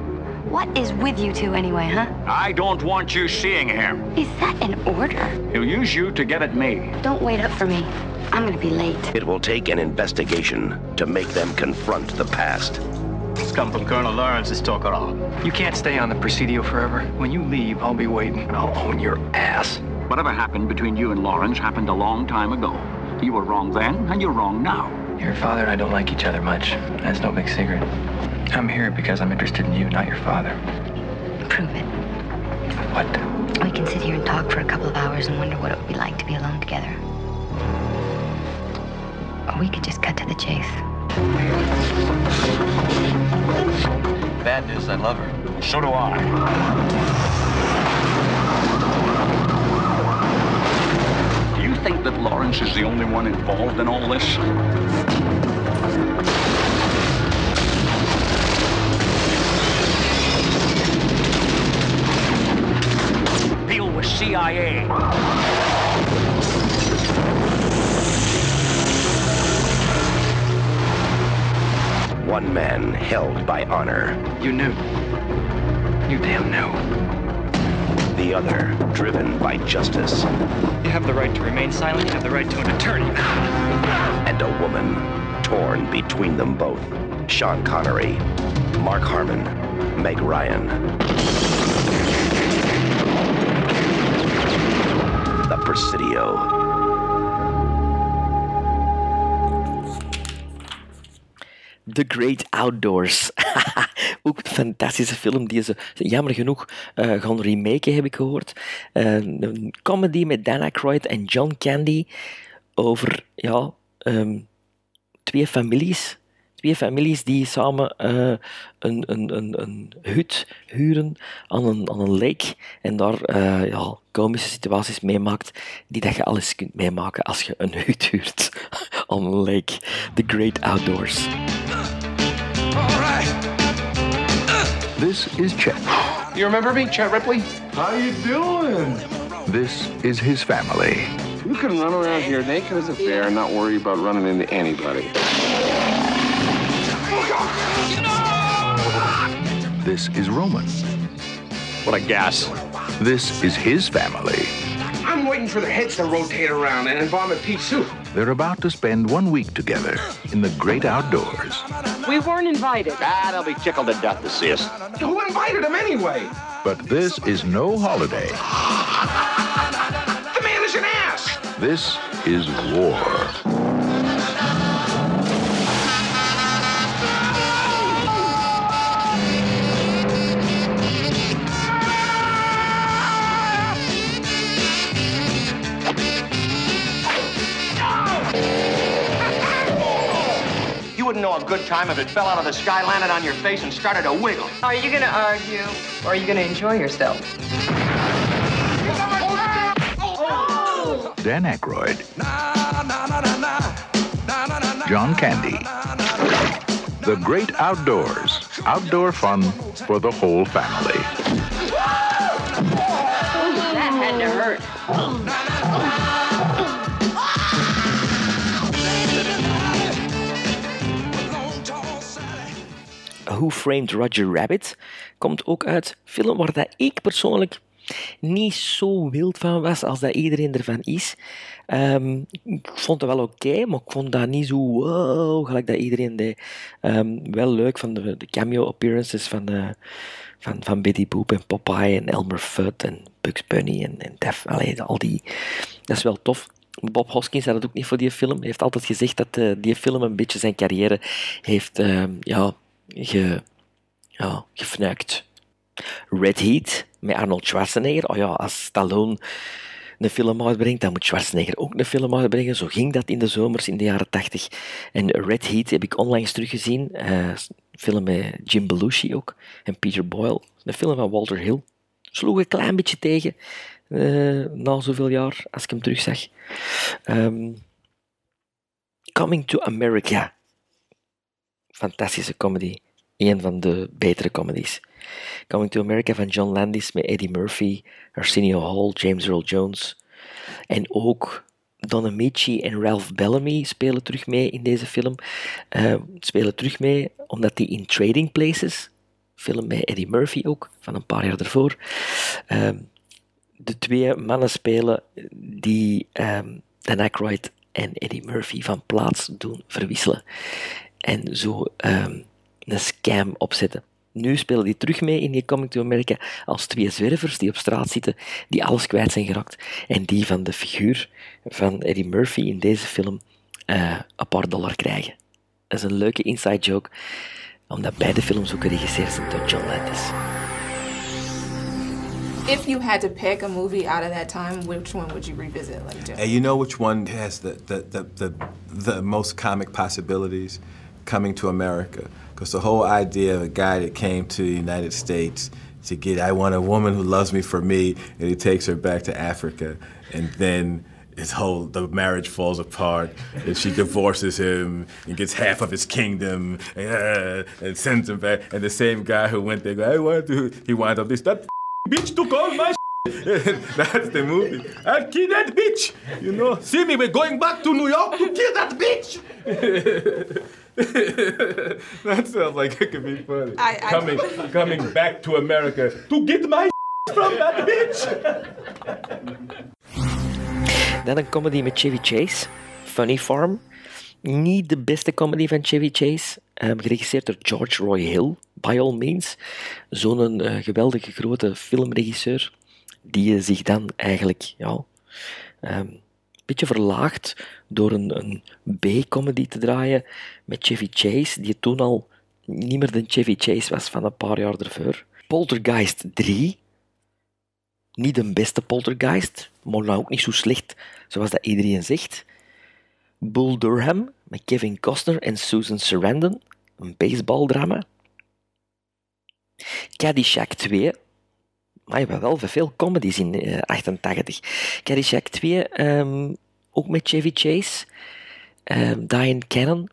[SPEAKER 36] What is with you two anyway, huh?
[SPEAKER 39] I don't want you seeing him.
[SPEAKER 36] Is that an order?
[SPEAKER 39] He'll use you to get at me.
[SPEAKER 36] Don't wait up for me. I'm going to be late.
[SPEAKER 19] It will take an investigation to make them confront the past.
[SPEAKER 38] It's come from Colonel Lawrence's Tokarev. You can't stay on the Presidio forever. When you leave, I'll be waiting and I'll own your ass.
[SPEAKER 39] Whatever happened between you and Lawrence happened a long time ago. You were wrong then, and you're wrong now.
[SPEAKER 38] Your father and I don't like each other much. That's no big secret. I'm here because I'm interested in you, not your father.
[SPEAKER 36] Prove it.
[SPEAKER 38] What?
[SPEAKER 36] We can sit here and talk for a couple of hours and wonder what it would be like to be alone together. Or we could just cut to the chase.
[SPEAKER 38] Bad news, I love her.
[SPEAKER 39] So do I. think that Lawrence is the only one involved in all this? Deal with CIA.
[SPEAKER 19] One man held by honor.
[SPEAKER 38] You knew. You damn knew.
[SPEAKER 19] The other driven by justice.
[SPEAKER 38] You have the right to remain silent. You have the right to an attorney.
[SPEAKER 19] And a woman torn between them both. Sean Connery, Mark Harmon, Meg Ryan. The Presidio.
[SPEAKER 2] The Great Outdoors. <laughs> Ook een fantastische film die ze jammer genoeg uh, gaan remaken, heb ik gehoord. Uh, een comedy met Dan Aykroyd en John Candy over ja, um, twee families. Twee families die samen uh, een, een, een, een hut huren aan een, aan een lake en daar ja, komische situaties meemaakt die dat je alles kunt meemaken als je een hut huurt <laughs> aan een lake. The Great Outdoors.
[SPEAKER 40] This is Chet.
[SPEAKER 41] You remember me, Chet Ripley? How you doing?
[SPEAKER 40] This is his family.
[SPEAKER 41] You can run around here naked as a bear and not worry about running into anybody.
[SPEAKER 40] This is Roman.
[SPEAKER 39] What a gas.
[SPEAKER 40] This is his family.
[SPEAKER 41] I'm waiting for the heads to rotate around and bomb a pea soup.
[SPEAKER 40] They're about to spend one week together in the great outdoors.
[SPEAKER 42] We weren't invited.
[SPEAKER 39] Ah, they'll be tickled to death to see us.
[SPEAKER 41] Who invited them anyway?
[SPEAKER 40] But this is no holiday.
[SPEAKER 41] The man is an ass.
[SPEAKER 40] This is war.
[SPEAKER 39] Wouldn't know a good time if it fell out of the sky, landed on your face, and started to wiggle.
[SPEAKER 42] Are you gonna argue, or are you gonna enjoy yourself?
[SPEAKER 40] Dan Aykroyd. John Candy. The Great Outdoors. Outdoor fun for the whole family.
[SPEAKER 42] that had to hurt.
[SPEAKER 2] Who Framed Roger Rabbit komt ook uit. Film waar dat ik persoonlijk niet zo wild van was als dat iedereen ervan is. Um, ik vond het wel oké, maar ik vond dat niet zo wow, gelijk dat iedereen deed. Um, wel leuk van de, de cameo appearances van, uh, van, van Betty Boop en Popeye en Elmer Fudd en Bugs Bunny en, en Def. Al die, dat is wel tof. Bob Hoskins had het ook niet voor die film. Hij heeft altijd gezegd dat uh, die film een beetje zijn carrière heeft uh, ja, ge, ja, gefnuikt. Red Heat met Arnold Schwarzenegger. Oh ja, als Stallone een film uitbrengt, dan moet Schwarzenegger ook een film uitbrengen. Zo ging dat in de zomers in de jaren 80. En Red Heat heb ik onlangs teruggezien. Uh, film met Jim Belushi ook. En Peter Boyle. Een film van Walter Hill. Sloeg een klein beetje tegen. Uh, na zoveel jaar, als ik hem terugzag. Um, Coming to America. Fantastische comedy. Een van de betere comedies. Coming to America van John Landis met Eddie Murphy, Arsenio Hall, James Earl Jones. En ook Don Amici en Ralph Bellamy spelen terug mee in deze film. Uh, spelen terug mee omdat die in Trading Places, film met Eddie Murphy ook, van een paar jaar ervoor, uh, de twee mannen spelen die um, Dan Aykroyd en Eddie Murphy van plaats doen verwisselen. En zo een scam opzetten. Nu spelen die terug mee in die Coming to America als twee zwervers die op straat zitten, die alles kwijt zijn geraakt. En die van de figuur van Eddie Murphy in deze film uh, een paar dollar krijgen. Dat is een leuke inside joke, omdat beide films ook geregisseerd zijn door John Landis.
[SPEAKER 43] If you had to pick a movie out of that time, which one would you revisit? Like,
[SPEAKER 44] and you know which one has the, the, the, the, the most comic possibilities? Coming to America. Because the whole idea of a guy that came to the United States to get, I want a woman who loves me for me, and he takes her back to Africa. And then his whole the marriage falls apart and she divorces him and gets half of his kingdom and, uh, and sends him back. And the same guy who went there I want to he winds up this that <laughs> bitch took all my <laughs> <laughs> that's the movie. I'll kill that bitch you know. See me we're going back to New York to kill that bitch <laughs> that sounds like it could be funny.
[SPEAKER 43] I- I-
[SPEAKER 44] coming coming back to America. To get my <laughs> from that bitch.
[SPEAKER 2] Dan een comedy met Chevy Chase, Funny Farm. Niet de beste comedy van Chevy Chase, ehm, geregisseerd door George Roy Hill, by all means. Zo'n eh, geweldige grote filmregisseur, die eh, zich dan eigenlijk ja, ehm, een beetje verlaagt door een, een B-comedy te draaien met Chevy Chase, die toen al niet meer de Chevy Chase was van een paar jaar ervoor. Poltergeist 3, niet de beste poltergeist, maar nou ook niet zo slecht zoals dat iedereen zegt. Bull Durham met Kevin Costner en Susan Sarandon, een baseballdrama. Caddyshack 2, maar je hebt wel veel comedies in eh, 88. Caddyshack 2, ehm, ook met Chevy Chase, ehm, Diane Cannon.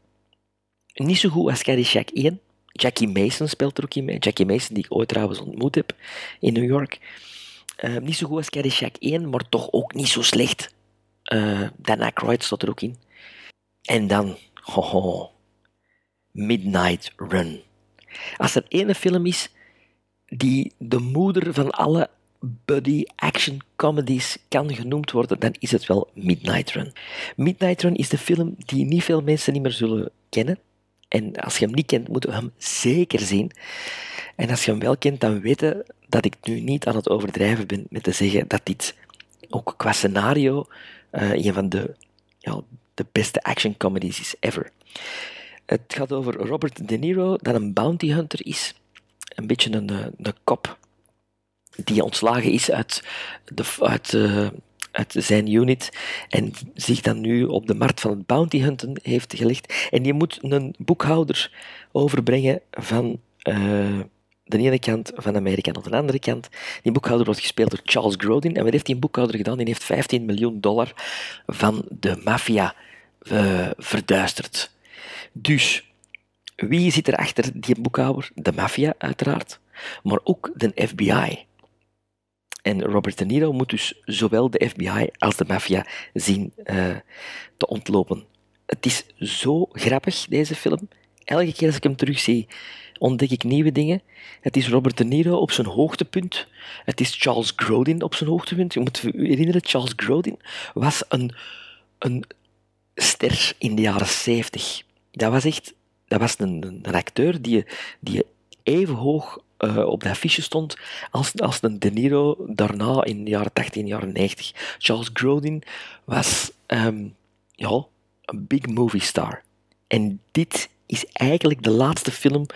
[SPEAKER 2] Niet zo goed als Caddyshack 1. Jackie Mason speelt er ook in mee. Jackie Mason, die ik ooit trouwens ontmoet heb in New York. Eh, niet zo goed als Caddyshack 1, maar toch ook niet zo slecht. Eh Dan Aykroyd staat er ook in. En dan, hoho, Midnight Run. Als er ene film is die de moeder van alle buddy action comedies kan genoemd worden, dan is het wel Midnight Run. Midnight Run is de film die niet veel mensen niet meer zullen kennen. En als je hem niet kent, moeten we hem zeker zien. En als je hem wel kent, dan weten dat ik nu niet aan het overdrijven ben met te zeggen dat dit ook qua scenario eh, een van de, ja, de beste action comedies is ever. Het gaat over Robert De Niro, dat een bounty hunter is. Een beetje een, eh, een kop die ontslagen is uit, de, uit, eh, uit zijn unit en zich dan nu op de markt van het bounty hunten heeft gelegd. En die moet een boekhouder overbrengen van eh, de ene kant van Amerika naar de andere kant. Die boekhouder wordt gespeeld door Charles Grodin. En wat heeft die boekhouder gedaan? Die heeft 15 miljoen dollar van de maffia eh, verduisterd. Dus, wie zit er achter die boekhouder? De maffia, uiteraard. Maar ook de FBI. En Robert De Niro moet dus zowel de FBI als de maffia zien eh, te ontlopen. Het is zo grappig, deze film. Elke keer als ik hem terugzie, ontdek ik nieuwe dingen. Het is Robert De Niro op zijn hoogtepunt. Het is Charles Grodin op zijn hoogtepunt. Je moet je herinneren, Charles Grodin was een, een ster in de jaren 70. Dat was echt dat was een, een, acteur die, die even hoog eh, op de affiche stond als, als een De Niro daarna in de jaren 80 en jaren 90. Charles Grodin was ehm, ja, een big movie star. En dit is eigenlijk de laatste film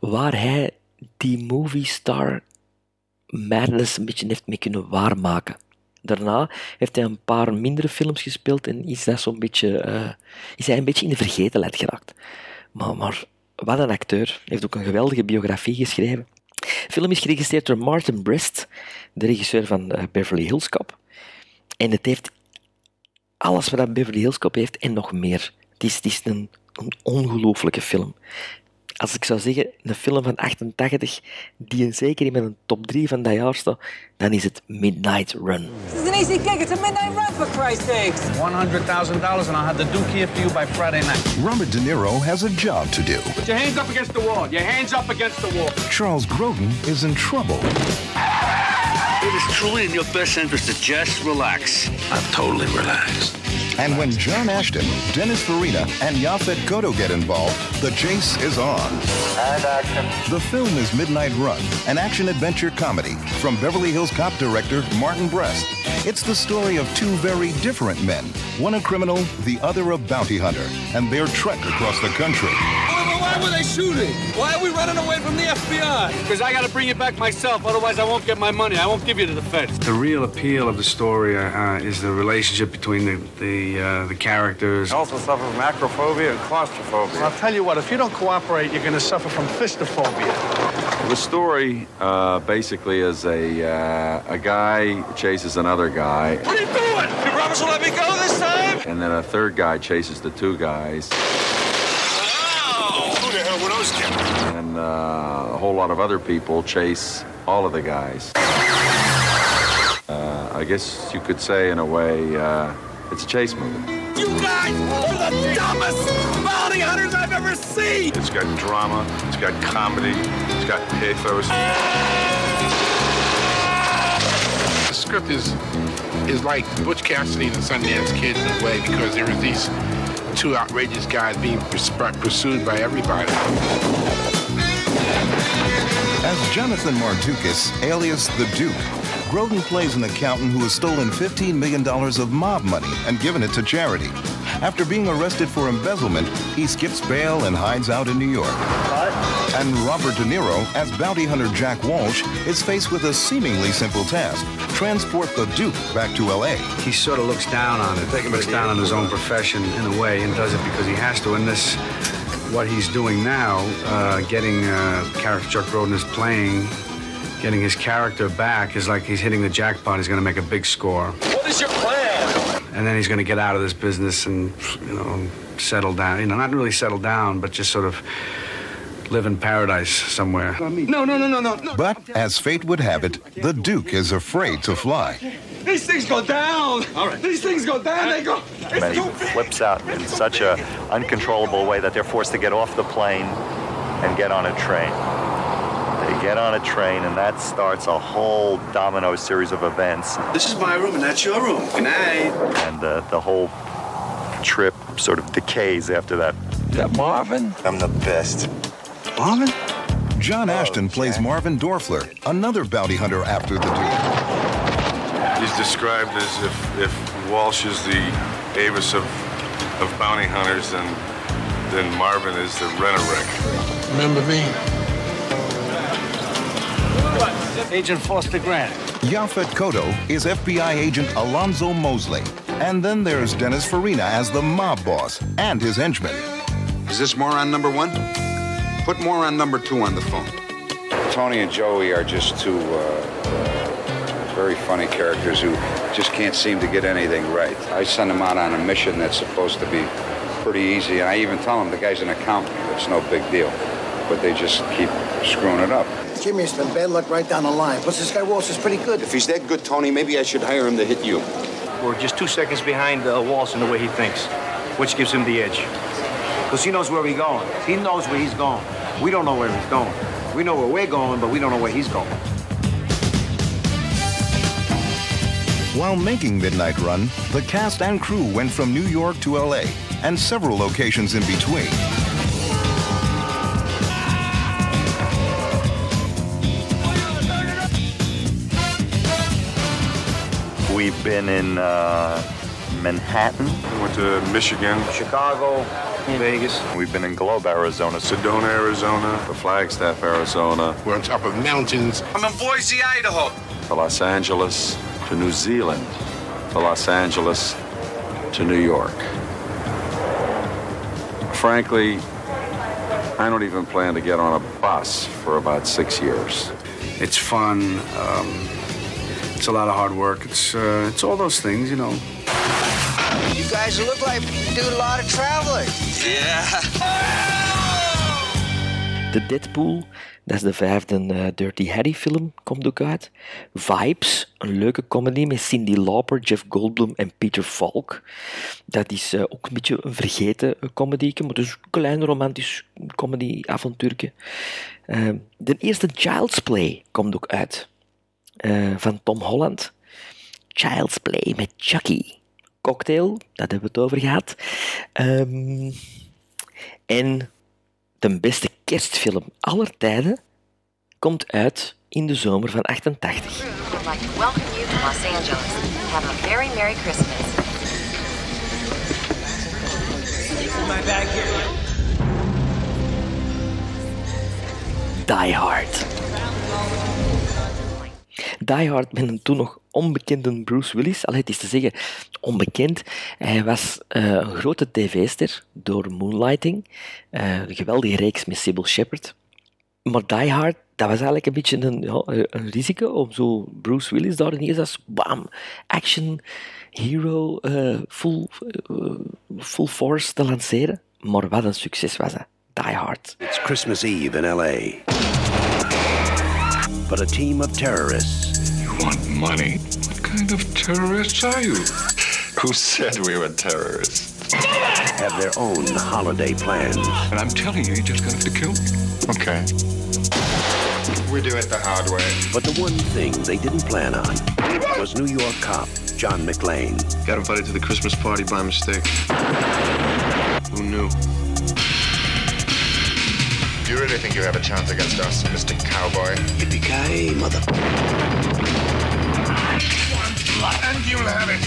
[SPEAKER 2] waar hij die movie star madness een beetje heeft mee kunnen waarmaken. Daarna heeft hij een paar mindere films gespeeld en is, dat zo'n beetje, eh, is hij een beetje in de vergetelheid geraakt. Maar, maar wat een acteur. Hij heeft ook een geweldige biografie geschreven. De film is geregisseerd door Martin Brest, de regisseur van eh, Beverly Hills Cop. En het heeft alles wat Beverly Hills Cop heeft en nog meer. Het is, het is een, een ongelooflijke film. Als ik zou zeggen, een film van 88 die een zeker in mijn top 3 van dat jaar staat, dan is het Midnight Run.
[SPEAKER 45] This is an easy gig. It's a midnight run, for Christ's sakes.
[SPEAKER 46] $100,000 and I'll have the Duke here for you by Friday night.
[SPEAKER 24] Robert De Niro has a job to do.
[SPEAKER 39] Put your hands up against the wall. Your hands up against the wall.
[SPEAKER 24] Charles Grodin is in trouble.
[SPEAKER 47] It is truly in your best interest to just relax.
[SPEAKER 24] I'm totally relaxed. And when John Ashton, Dennis Farina, and Yaphet Kotto get involved, the chase is on.
[SPEAKER 47] And action.
[SPEAKER 24] The film is Midnight Run, an action adventure comedy from Beverly Hills Cop director Martin Brest. It's the story of two very different men, one a criminal, the other a bounty hunter, and their trek across the country.
[SPEAKER 39] Why were they shooting? Why are we running away from the FBI? Because I got to bring you back myself. Otherwise, I won't get my money. I won't give you to the feds.
[SPEAKER 41] The real appeal of the story uh, is the relationship between the the, uh, the characters.
[SPEAKER 48] I also suffer from acrophobia and claustrophobia.
[SPEAKER 49] I'll tell you what, if you don't cooperate, you're going to suffer from fistophobia.
[SPEAKER 50] The story uh, basically is a uh, a guy chases another guy.
[SPEAKER 39] What are you doing? You're
[SPEAKER 51] promise you'll let me go this time?
[SPEAKER 50] And then a third guy chases the two guys.
[SPEAKER 51] Who the hell were those kids?
[SPEAKER 50] And uh, a whole lot of other people chase all of the guys. Uh, I guess you could say, in a way, uh, it's a chase movie.
[SPEAKER 51] You guys are the dumbest bounty hunters I've ever seen!
[SPEAKER 48] It's got drama, it's got comedy, it's got pathos.
[SPEAKER 52] The script is is like Butch Cassidy and the Sundance Kid in a way because there are these two outrageous guys being pers- pursued by everybody.
[SPEAKER 24] As Jonathan Mardukas, alias the Duke, Grodin plays an accountant who has stolen $15 million of mob money and given it to charity. After being arrested for embezzlement, he skips bail and hides out in New York. And Robert De Niro, as bounty hunter Jack Walsh, is faced with a seemingly simple task transport the Duke back to L.A.
[SPEAKER 41] He sort of looks down on it, looks down on his own profession in a way, and does it because he has to. And this, what he's doing now, uh, getting uh, character Chuck Grodin is playing, getting his character back is like he's hitting the jackpot. He's going to make a big score,
[SPEAKER 51] What is your plan?
[SPEAKER 41] and then he's going to get out of this business and you know settle down. You know, not really settle down, but just sort of live in paradise somewhere.
[SPEAKER 52] No, no, no, no, no, no.
[SPEAKER 24] But as fate would have it, the Duke is afraid to fly.
[SPEAKER 52] These things go down. All right. These things go down. They go.
[SPEAKER 53] and he flips out in such a uncontrollable way that they're forced to get off the plane and get on a train. They get on a train, and that starts a whole domino series of events.
[SPEAKER 39] This is my room and that's your room. Good night.
[SPEAKER 53] And uh, the whole trip sort of decays after that.
[SPEAKER 51] Is that Marvin?
[SPEAKER 53] I'm the best.
[SPEAKER 41] Marvin?
[SPEAKER 24] John Ashton plays Marvin Dorfler, another bounty hunter after the Duke.
[SPEAKER 48] He's described as if, if Walsh is the Avis of, of bounty hunters, then, then Marvin is the rent-a-wreck.
[SPEAKER 52] Remember me?
[SPEAKER 51] Agent Foster Grant.
[SPEAKER 24] Yaphet Kotto is FBI agent Alonzo Mosley. And then there's Dennis Farina as the mob boss and his henchman.
[SPEAKER 54] Is this moron number one? Put moron number two on the phone.
[SPEAKER 55] Tony and Joey are just two uh, very funny characters who just can't seem to get anything right. I send them out on a mission that's supposed to be pretty easy, and I even tell them the guy's an accountant. It's no big deal, but they just keep screwing it up.
[SPEAKER 56] Jimmy, it's been bad luck right down the line. Plus, this guy Walsh is pretty good.
[SPEAKER 54] If he's that good, Tony, maybe I should hire him to hit you.
[SPEAKER 57] We're just two seconds behind uh, Walsh in the way he thinks, which gives him the edge. Because he knows where we're going. He knows where he's going. We don't know where he's going. We know where we're going, but we don't know where he's going.
[SPEAKER 24] While making Midnight Run, the cast and crew went from New York to LA and several locations in between.
[SPEAKER 53] We've been in uh, Manhattan.
[SPEAKER 48] We went to Michigan.
[SPEAKER 57] Chicago, Vegas.
[SPEAKER 53] We've been in Globe, Arizona.
[SPEAKER 48] Sedona, Arizona. To Flagstaff, Arizona.
[SPEAKER 52] We're on top of mountains.
[SPEAKER 51] I'm in Boise, Idaho.
[SPEAKER 50] To Los Angeles, to New Zealand, to Los Angeles, to New York. Frankly, I don't even plan to get on a bus for about six years.
[SPEAKER 41] It's fun. Um, it's a lot of hard work. It's uh, it's all those things, you know.
[SPEAKER 56] You guys look like you do a lot of traveling.
[SPEAKER 51] Yeah.
[SPEAKER 2] De Deadpool, dat is de vijfde eh, Dirty Harry film, komt ook uit. Vibes, een leuke comedy met Cindy Lauper, Jeff Goldblum en Peter Falk. Dat is eh, ook een beetje een vergeten uh, comedy, maar dus een klein romantisch comedy-avontuurtje. Eh, de eerste Child's Play komt ook uit, eh, van Tom Holland. Child's Play met Chucky. Cocktail, dat hebben we het over gehad. Ehm, en de beste kerstfilm aller tijden komt uit in de zomer van 88.
[SPEAKER 58] I'd like to welcome you to Los Angeles. Have a very Merry Christmas.
[SPEAKER 45] My bag here.
[SPEAKER 2] Die Hard. Die Hard met een toen nog onbekende Bruce Willis. Allee, het is te zeggen, onbekend. Hij was eh, een grote tv-ster door Moonlighting. eh, een geweldige reeks met Sybil Shepherd. Maar Die Hard, dat was eigenlijk een beetje een, ja, een risico om zo Bruce Willis daar ineens als bam, action hero uh, full, uh, full force te lanceren. Maar wat een succes was dat. Die Hard.
[SPEAKER 16] It's Christmas Eve in L.A. But a team of terrorists.
[SPEAKER 59] You want money? What kind of terrorists are you?
[SPEAKER 50] Who said we were terrorists?
[SPEAKER 16] Have their own holiday plans.
[SPEAKER 59] And I'm telling you, you're just gonna have to kill me.
[SPEAKER 50] Okay. We do it the hard way.
[SPEAKER 16] But the one thing they didn't plan on was New York cop John McClane.
[SPEAKER 60] Got invited to the Christmas party by mistake. Who knew?
[SPEAKER 50] Do you really think you have a chance against us, Mr. Cowboy?
[SPEAKER 16] Yippee-ki-yay, mother...
[SPEAKER 50] And you'll have it.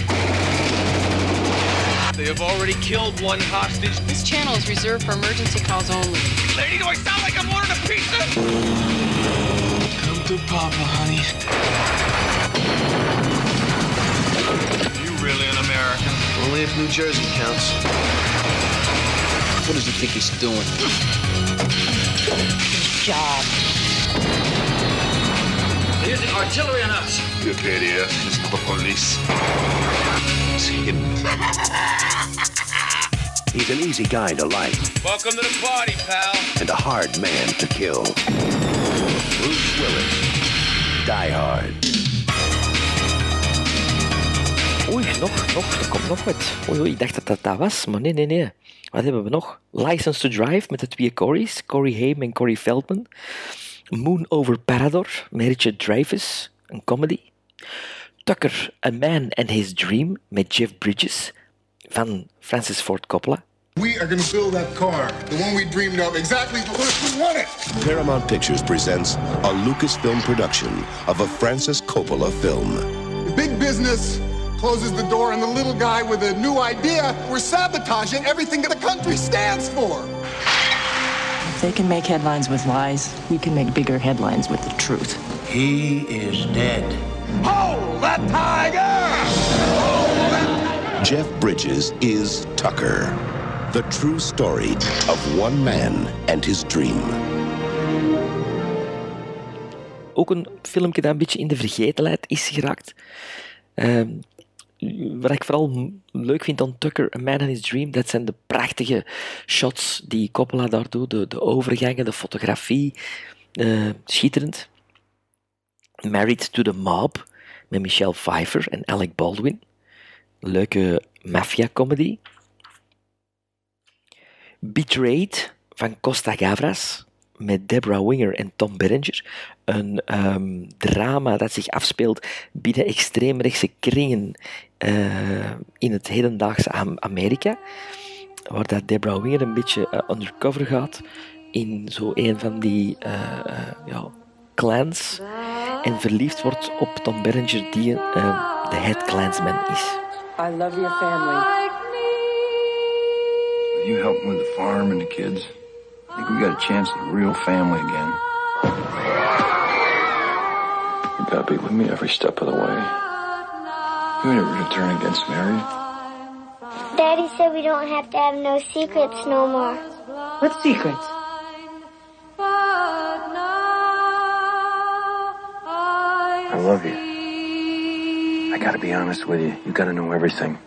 [SPEAKER 45] They have already killed one hostage.
[SPEAKER 61] This channel is reserved for emergency calls only.
[SPEAKER 45] Lady, do I sound like I'm ordering a pizza?
[SPEAKER 60] Come to Papa, honey.
[SPEAKER 45] Are You really an American?
[SPEAKER 60] Only if New Jersey counts.
[SPEAKER 45] What does he think he's doing?
[SPEAKER 61] Job.
[SPEAKER 45] They're using artillery on us.
[SPEAKER 50] You idiot.
[SPEAKER 59] It's the police.
[SPEAKER 45] It's him.
[SPEAKER 16] He's an easy guy to like
[SPEAKER 45] Welcome to the party, pal.
[SPEAKER 16] and a hard man to kill. Bruce Willis. Die Hard.
[SPEAKER 2] Oei, nog, nog, er komt nog wat. Oei, oei, ik dacht dat dat dat was, maar nee, nee, nee. Wat hebben we nog? License to Drive met de twee Corys, Corey Haim en Corey Feldman. Moon Over Parador met Richard Dreyfuss, een comedy. Tucker, A Man and His Dream met Jeff Bridges van Francis Ford Coppola.
[SPEAKER 62] We are going to build that car, the one we dreamed of, exactly the way we want it.
[SPEAKER 16] Paramount Pictures presents a Lucasfilm production of a Francis Coppola film.
[SPEAKER 62] The big business closes the door on the little guy with a new idea. We're sabotaging everything that the country stands for.
[SPEAKER 63] If they can make headlines with lies, we can make bigger headlines with the truth.
[SPEAKER 16] He is dead.
[SPEAKER 62] Hold that tiger! Hold that
[SPEAKER 16] Jeff Bridges is Tucker. The true story of one man and his dream.
[SPEAKER 2] Ook een filmpje dat een beetje in de vergetelheid is geraakt. Ehm, wat ik vooral leuk vind aan Tucker, A Man and His Dream, dat zijn de prachtige shots die Coppola daar doet, de, de overgangen, de fotografie, eh, schitterend. Married to the Mob, met Michelle Pfeiffer en Alec Baldwin. Leuke maffia-comedy. Betrayed van Costa Gavras met Deborah Winger en Tom Berenger. Een ehm, drama dat zich afspeelt binnen extreemrechtse kringen eh, in het hedendaagse Am- Amerika. Waar dat Deborah Winger een beetje eh, undercover gaat in zo een van die eh, eh, ja, clans. En verliefd wordt op Tom Berenger, die eh, de head clansman is.
[SPEAKER 63] I love your family.
[SPEAKER 60] You help with the farm and the kids. I think we got a chance at a real family again. You gotta be with me every step of the way. You ain't ever gonna turn against Mary.
[SPEAKER 64] Daddy said we don't have to have no secrets no more.
[SPEAKER 63] What secrets?
[SPEAKER 60] I love you. I gotta be honest with you. You gotta know everything.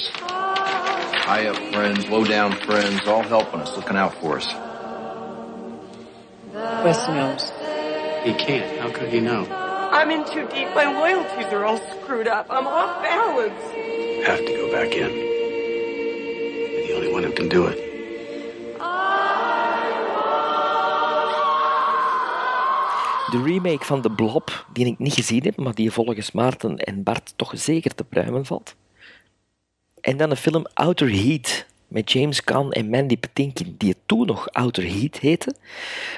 [SPEAKER 60] High up friends, low down friends, all helping us, looking out for us.
[SPEAKER 63] Wes knows.
[SPEAKER 39] He can't. How could he know?
[SPEAKER 63] I'm in too deep. My loyalties are all screwed up. I'm off balance.
[SPEAKER 39] Have to go back in. You're the only one who can do it.
[SPEAKER 2] De remake van The Blob, die ik niet gezien heb, maar die volgens Maarten en Bart toch zeker te pruimen valt. En dan een film Outer Heat met James Caan en Mandy Patinkin, die het toen nog Outer Heat heette,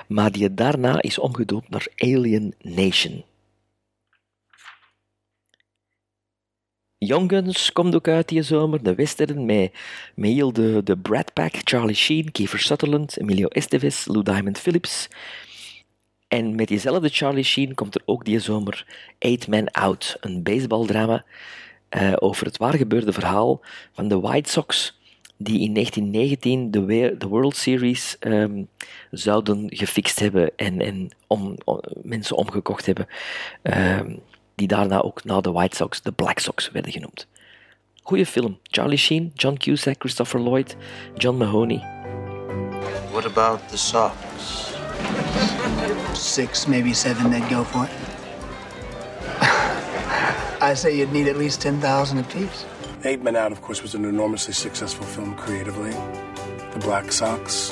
[SPEAKER 2] maar die daarna is omgedoopt naar Alien Nation. Young komt ook uit die zomer, de western met, met de, de Brad Pack, Charlie Sheen, Kiefer Sutherland, Emilio Estevez, Lou Diamond Phillips. En met diezelfde Charlie Sheen komt er ook die zomer Eight Men Out, een baseballdrama eh, over het waargebeurde verhaal van de White Sox die in 1919 de, we- de World Series ehm, zouden gefixt hebben en, en om, om- mensen omgekocht hebben, ehm, die daarna ook na de White Sox de Black Sox werden genoemd. Goeie film. Charlie Sheen, John Cusack, Christopher Lloyd, John Mahoney.
[SPEAKER 65] What about the Sox?
[SPEAKER 66] Six, maybe seven, they'd go for it. <laughs> I say you'd need at least 10,000 apiece.
[SPEAKER 67] Eight Men Out, of course, was an enormously successful film creatively. The Black Sox,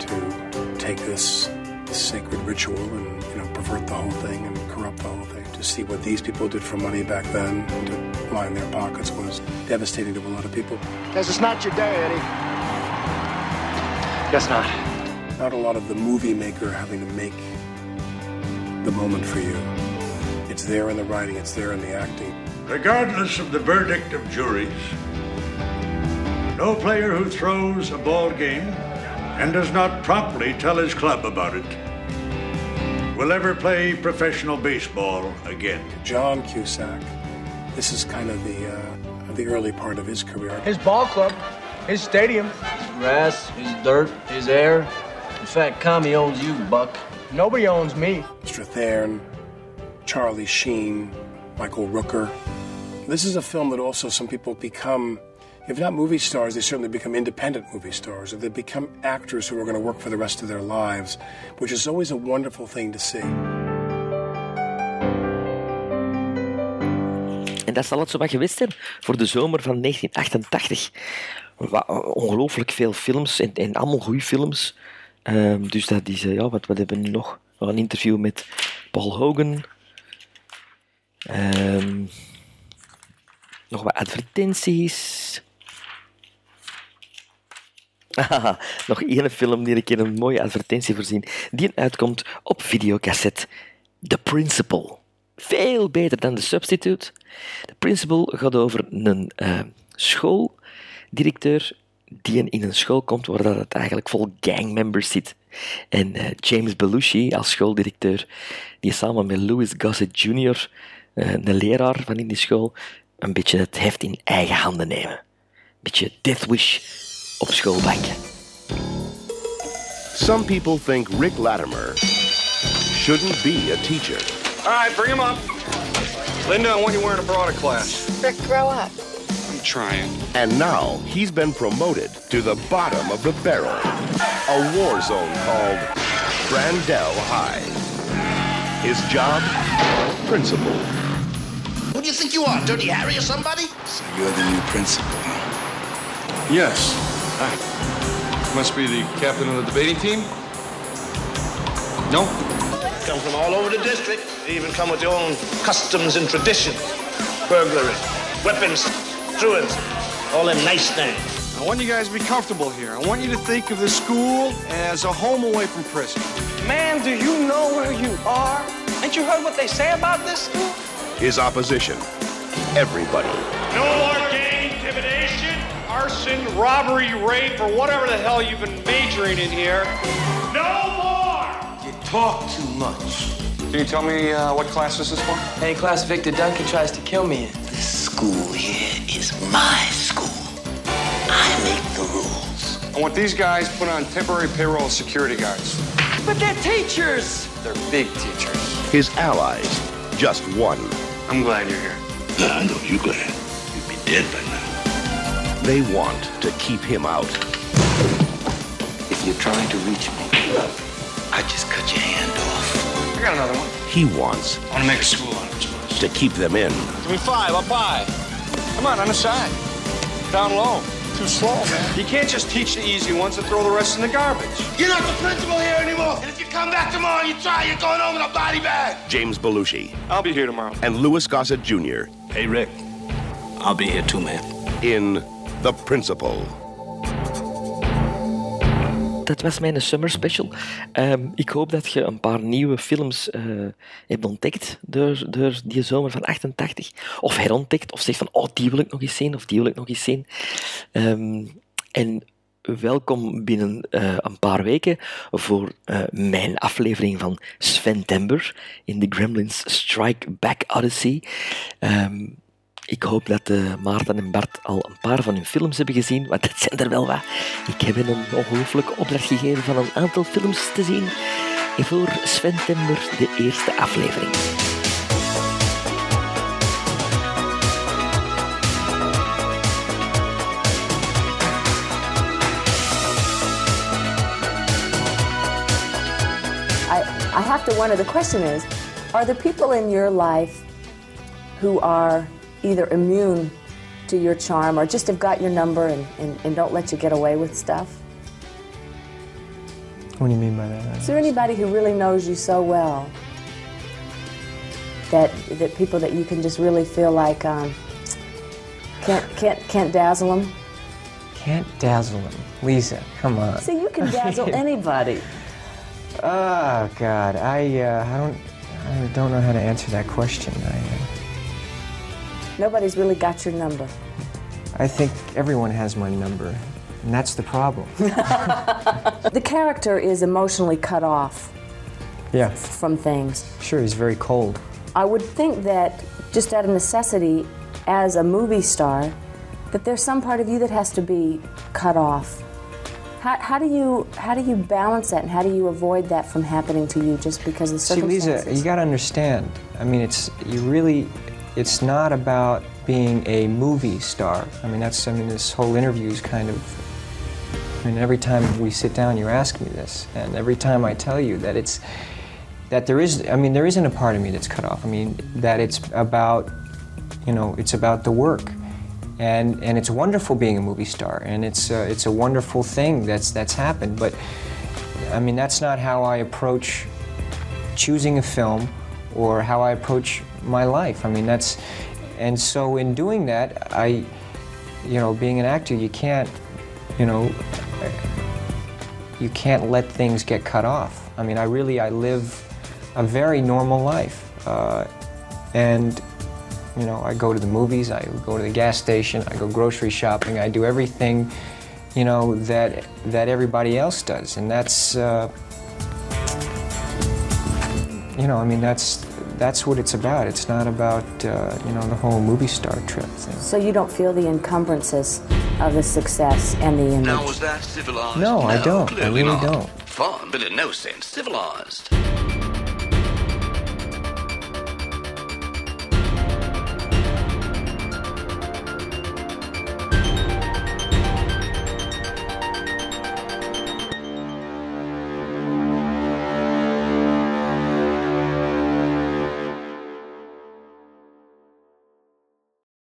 [SPEAKER 67] to take this sacred ritual and you know pervert the whole thing and corrupt the whole thing. To see what these people did for money back then, to line their pockets, was devastating to a lot of people.
[SPEAKER 66] Guess it's not your day, Eddie.
[SPEAKER 67] Guess not. Not a lot of the movie maker having to make the moment for you. It's there in the writing, it's there in the acting.
[SPEAKER 68] Regardless of the verdict of juries, no player who throws a ball game and does not promptly tell his club about it will ever play professional baseball again.
[SPEAKER 67] John Cusack, this is kind of the uh, the early part of his career.
[SPEAKER 66] His ball club, his stadium.
[SPEAKER 57] His grass, his dirt, his air. In fact, Kami owns you, Buck.
[SPEAKER 66] Nobody owns me.
[SPEAKER 67] Strathairn, Charlie Sheen, Michael Rooker. This is a film that also some people become, if not movie stars, they certainly become independent movie stars, or they become actors who are going to work for the rest of their lives, which is always a wonderful thing to see.
[SPEAKER 2] En dat zal het zo wat geweest zijn voor de zomer van 1988. Wa- Ongelooflijk veel films en, en allemaal goede films. Ehm, dus dat is, eh, ja, wat, wat hebben we nu nog? Nog een interview met Paul Hogan. Ehm, nog wat advertenties. Nog één film die ik in een mooie advertentie voorzien. Die uitkomt op videocassette. The Principal. Veel beter dan The Substitute. The Principal gaat over een eh, schooldirecteur die in een school komt waar dat het eigenlijk vol gangmembers zit. En eh, James Belushi als schooldirecteur, die samen met Louis Gossett Jr., eh, een leraar van in die school, een beetje het heft in eigen handen nemen. Een beetje Death Wish op schoolbanken.
[SPEAKER 16] Some people think Rick Latimer shouldn't be a teacher.
[SPEAKER 45] All right, bring him up. Linda, I want you wearing a bra to class.
[SPEAKER 61] Rick, grow up.
[SPEAKER 45] I'm trying.
[SPEAKER 16] And now he's been promoted to the bottom of the barrel. A war zone called Brandel High. His job? Principal.
[SPEAKER 69] Who do you think you are, Dirty Harry or somebody?
[SPEAKER 70] So you're the new principal, huh?
[SPEAKER 48] Yes. Hi. Must be the captain of the debating team? No?
[SPEAKER 69] Come from all over the district. They even come with their own customs and traditions. Burglary, weapons, truants, all them nice things.
[SPEAKER 71] I want you guys to be comfortable here. I want you to think of this school as a home away from prison.
[SPEAKER 51] Man, do you know where you are? Ain't you heard what they say about this school?
[SPEAKER 16] His opposition. Everybody.
[SPEAKER 72] No more gang intimidation, arson, robbery, rape, or whatever the hell you've been majoring in here. No more!
[SPEAKER 70] You talk too much.
[SPEAKER 45] Can you tell me uh, what class this is for?
[SPEAKER 56] Any class Victor Duncan tries to kill me in.
[SPEAKER 69] This school here is my school. I make the rules.
[SPEAKER 45] I want these guys put on temporary payroll as security guards.
[SPEAKER 51] But they're teachers!
[SPEAKER 45] They're big teachers.
[SPEAKER 16] His allies. Just one.
[SPEAKER 45] I'm glad you're here.
[SPEAKER 69] I know you're glad. You'd be dead by now.
[SPEAKER 16] They want to keep him out.
[SPEAKER 70] If you're trying to reach me, I just cut your hand off.
[SPEAKER 45] I got another one.
[SPEAKER 16] He wants
[SPEAKER 45] I want to make a school out of this place.
[SPEAKER 16] to keep them in.
[SPEAKER 45] Give me five, I'll buy. Come on, on the side. Down low. Too slow, man. You can't just teach the easy ones and throw the rest in the garbage.
[SPEAKER 69] You're not the principal here anymore. And if you come back tomorrow and you try, you're going home in a body bag.
[SPEAKER 16] James Belushi
[SPEAKER 45] I'll be here tomorrow.
[SPEAKER 16] and Louis Gossett Jr.
[SPEAKER 69] Hey, Rick. I'll be here too, man.
[SPEAKER 16] in The Principal.
[SPEAKER 2] Dat was mijn summer special. Ehm, ik hoop dat je een paar nieuwe films eh, hebt ontdekt door, door die zomer van 88. Of herontdekt, of zegt van, oh, die wil ik nog eens zien, of die wil ik nog eens zien. Ehm, en welkom binnen eh, een paar weken voor eh, mijn aflevering van Sven Tember in de Gremlins Strike Back Odyssey. Ehm, Ik hoop dat uh, Maarten en Bart al een paar van hun films hebben gezien, want het zijn er wel wat. Ik heb hen een ongelooflijke opdracht gegeven van een aantal films te zien. En voor Sven Timber de eerste aflevering.
[SPEAKER 73] I, I have to wonder the question is are there people in your life who are either immune to your charm or just have got your number and, and, and don't let you get away with stuff?
[SPEAKER 74] What do you mean by that?
[SPEAKER 73] Is there anybody who really knows you so well that that people that you can just really feel like um, can't can't can't dazzle them?
[SPEAKER 74] Can't dazzle them, Lisa. Come on.
[SPEAKER 73] See, you can dazzle <laughs> anybody.
[SPEAKER 74] Oh God, I uh, I don't I don't know how to answer that question. I. Uh,
[SPEAKER 73] Nobody's really got your number.
[SPEAKER 74] I think everyone has my number, and that's the problem. <laughs>
[SPEAKER 73] the character is emotionally cut off
[SPEAKER 74] yeah.
[SPEAKER 73] from things.
[SPEAKER 74] Sure, he's very cold.
[SPEAKER 73] I would think that just out of necessity, as a movie star, that there's some part of you that has to be cut off. How, how, do you how do you balance that and how do you avoid that from happening to you just because of the circumstances?
[SPEAKER 74] See, Lisa, you got to understand. I mean, it's you really it's not about being a movie star. I mean, that's, I mean, this whole interview is kind of, I mean, every time we sit down, you ask me this, and every time I tell you that it's, that there is, I mean, there isn't a part of me that's cut off. I mean, that it's about, you know, it's about the work. And, and it's wonderful being a movie star, and it's, uh, it's a wonderful thing that's, that's happened, but I mean, that's not how I approach choosing a film or how I approach my life. I mean, that's, and so in doing that, I, you know, being an actor, you can't, you know, you can't let things get cut off. I mean, I really, I live a very normal life. Uh, and, you know, I go to the movies, I go to the gas station, I go grocery shopping, I do everything, you know, that, that everybody else does. And that's, uh, you know, I mean, that's, that's what it's about. It's not about, uh, you know, the whole movie star trip thing.
[SPEAKER 73] So you don't feel the encumbrances of the success and the image?
[SPEAKER 70] Now, was that civilized?
[SPEAKER 74] No, I don't. I really
[SPEAKER 70] not.
[SPEAKER 74] don't.
[SPEAKER 70] Fun, but in no sense civilized.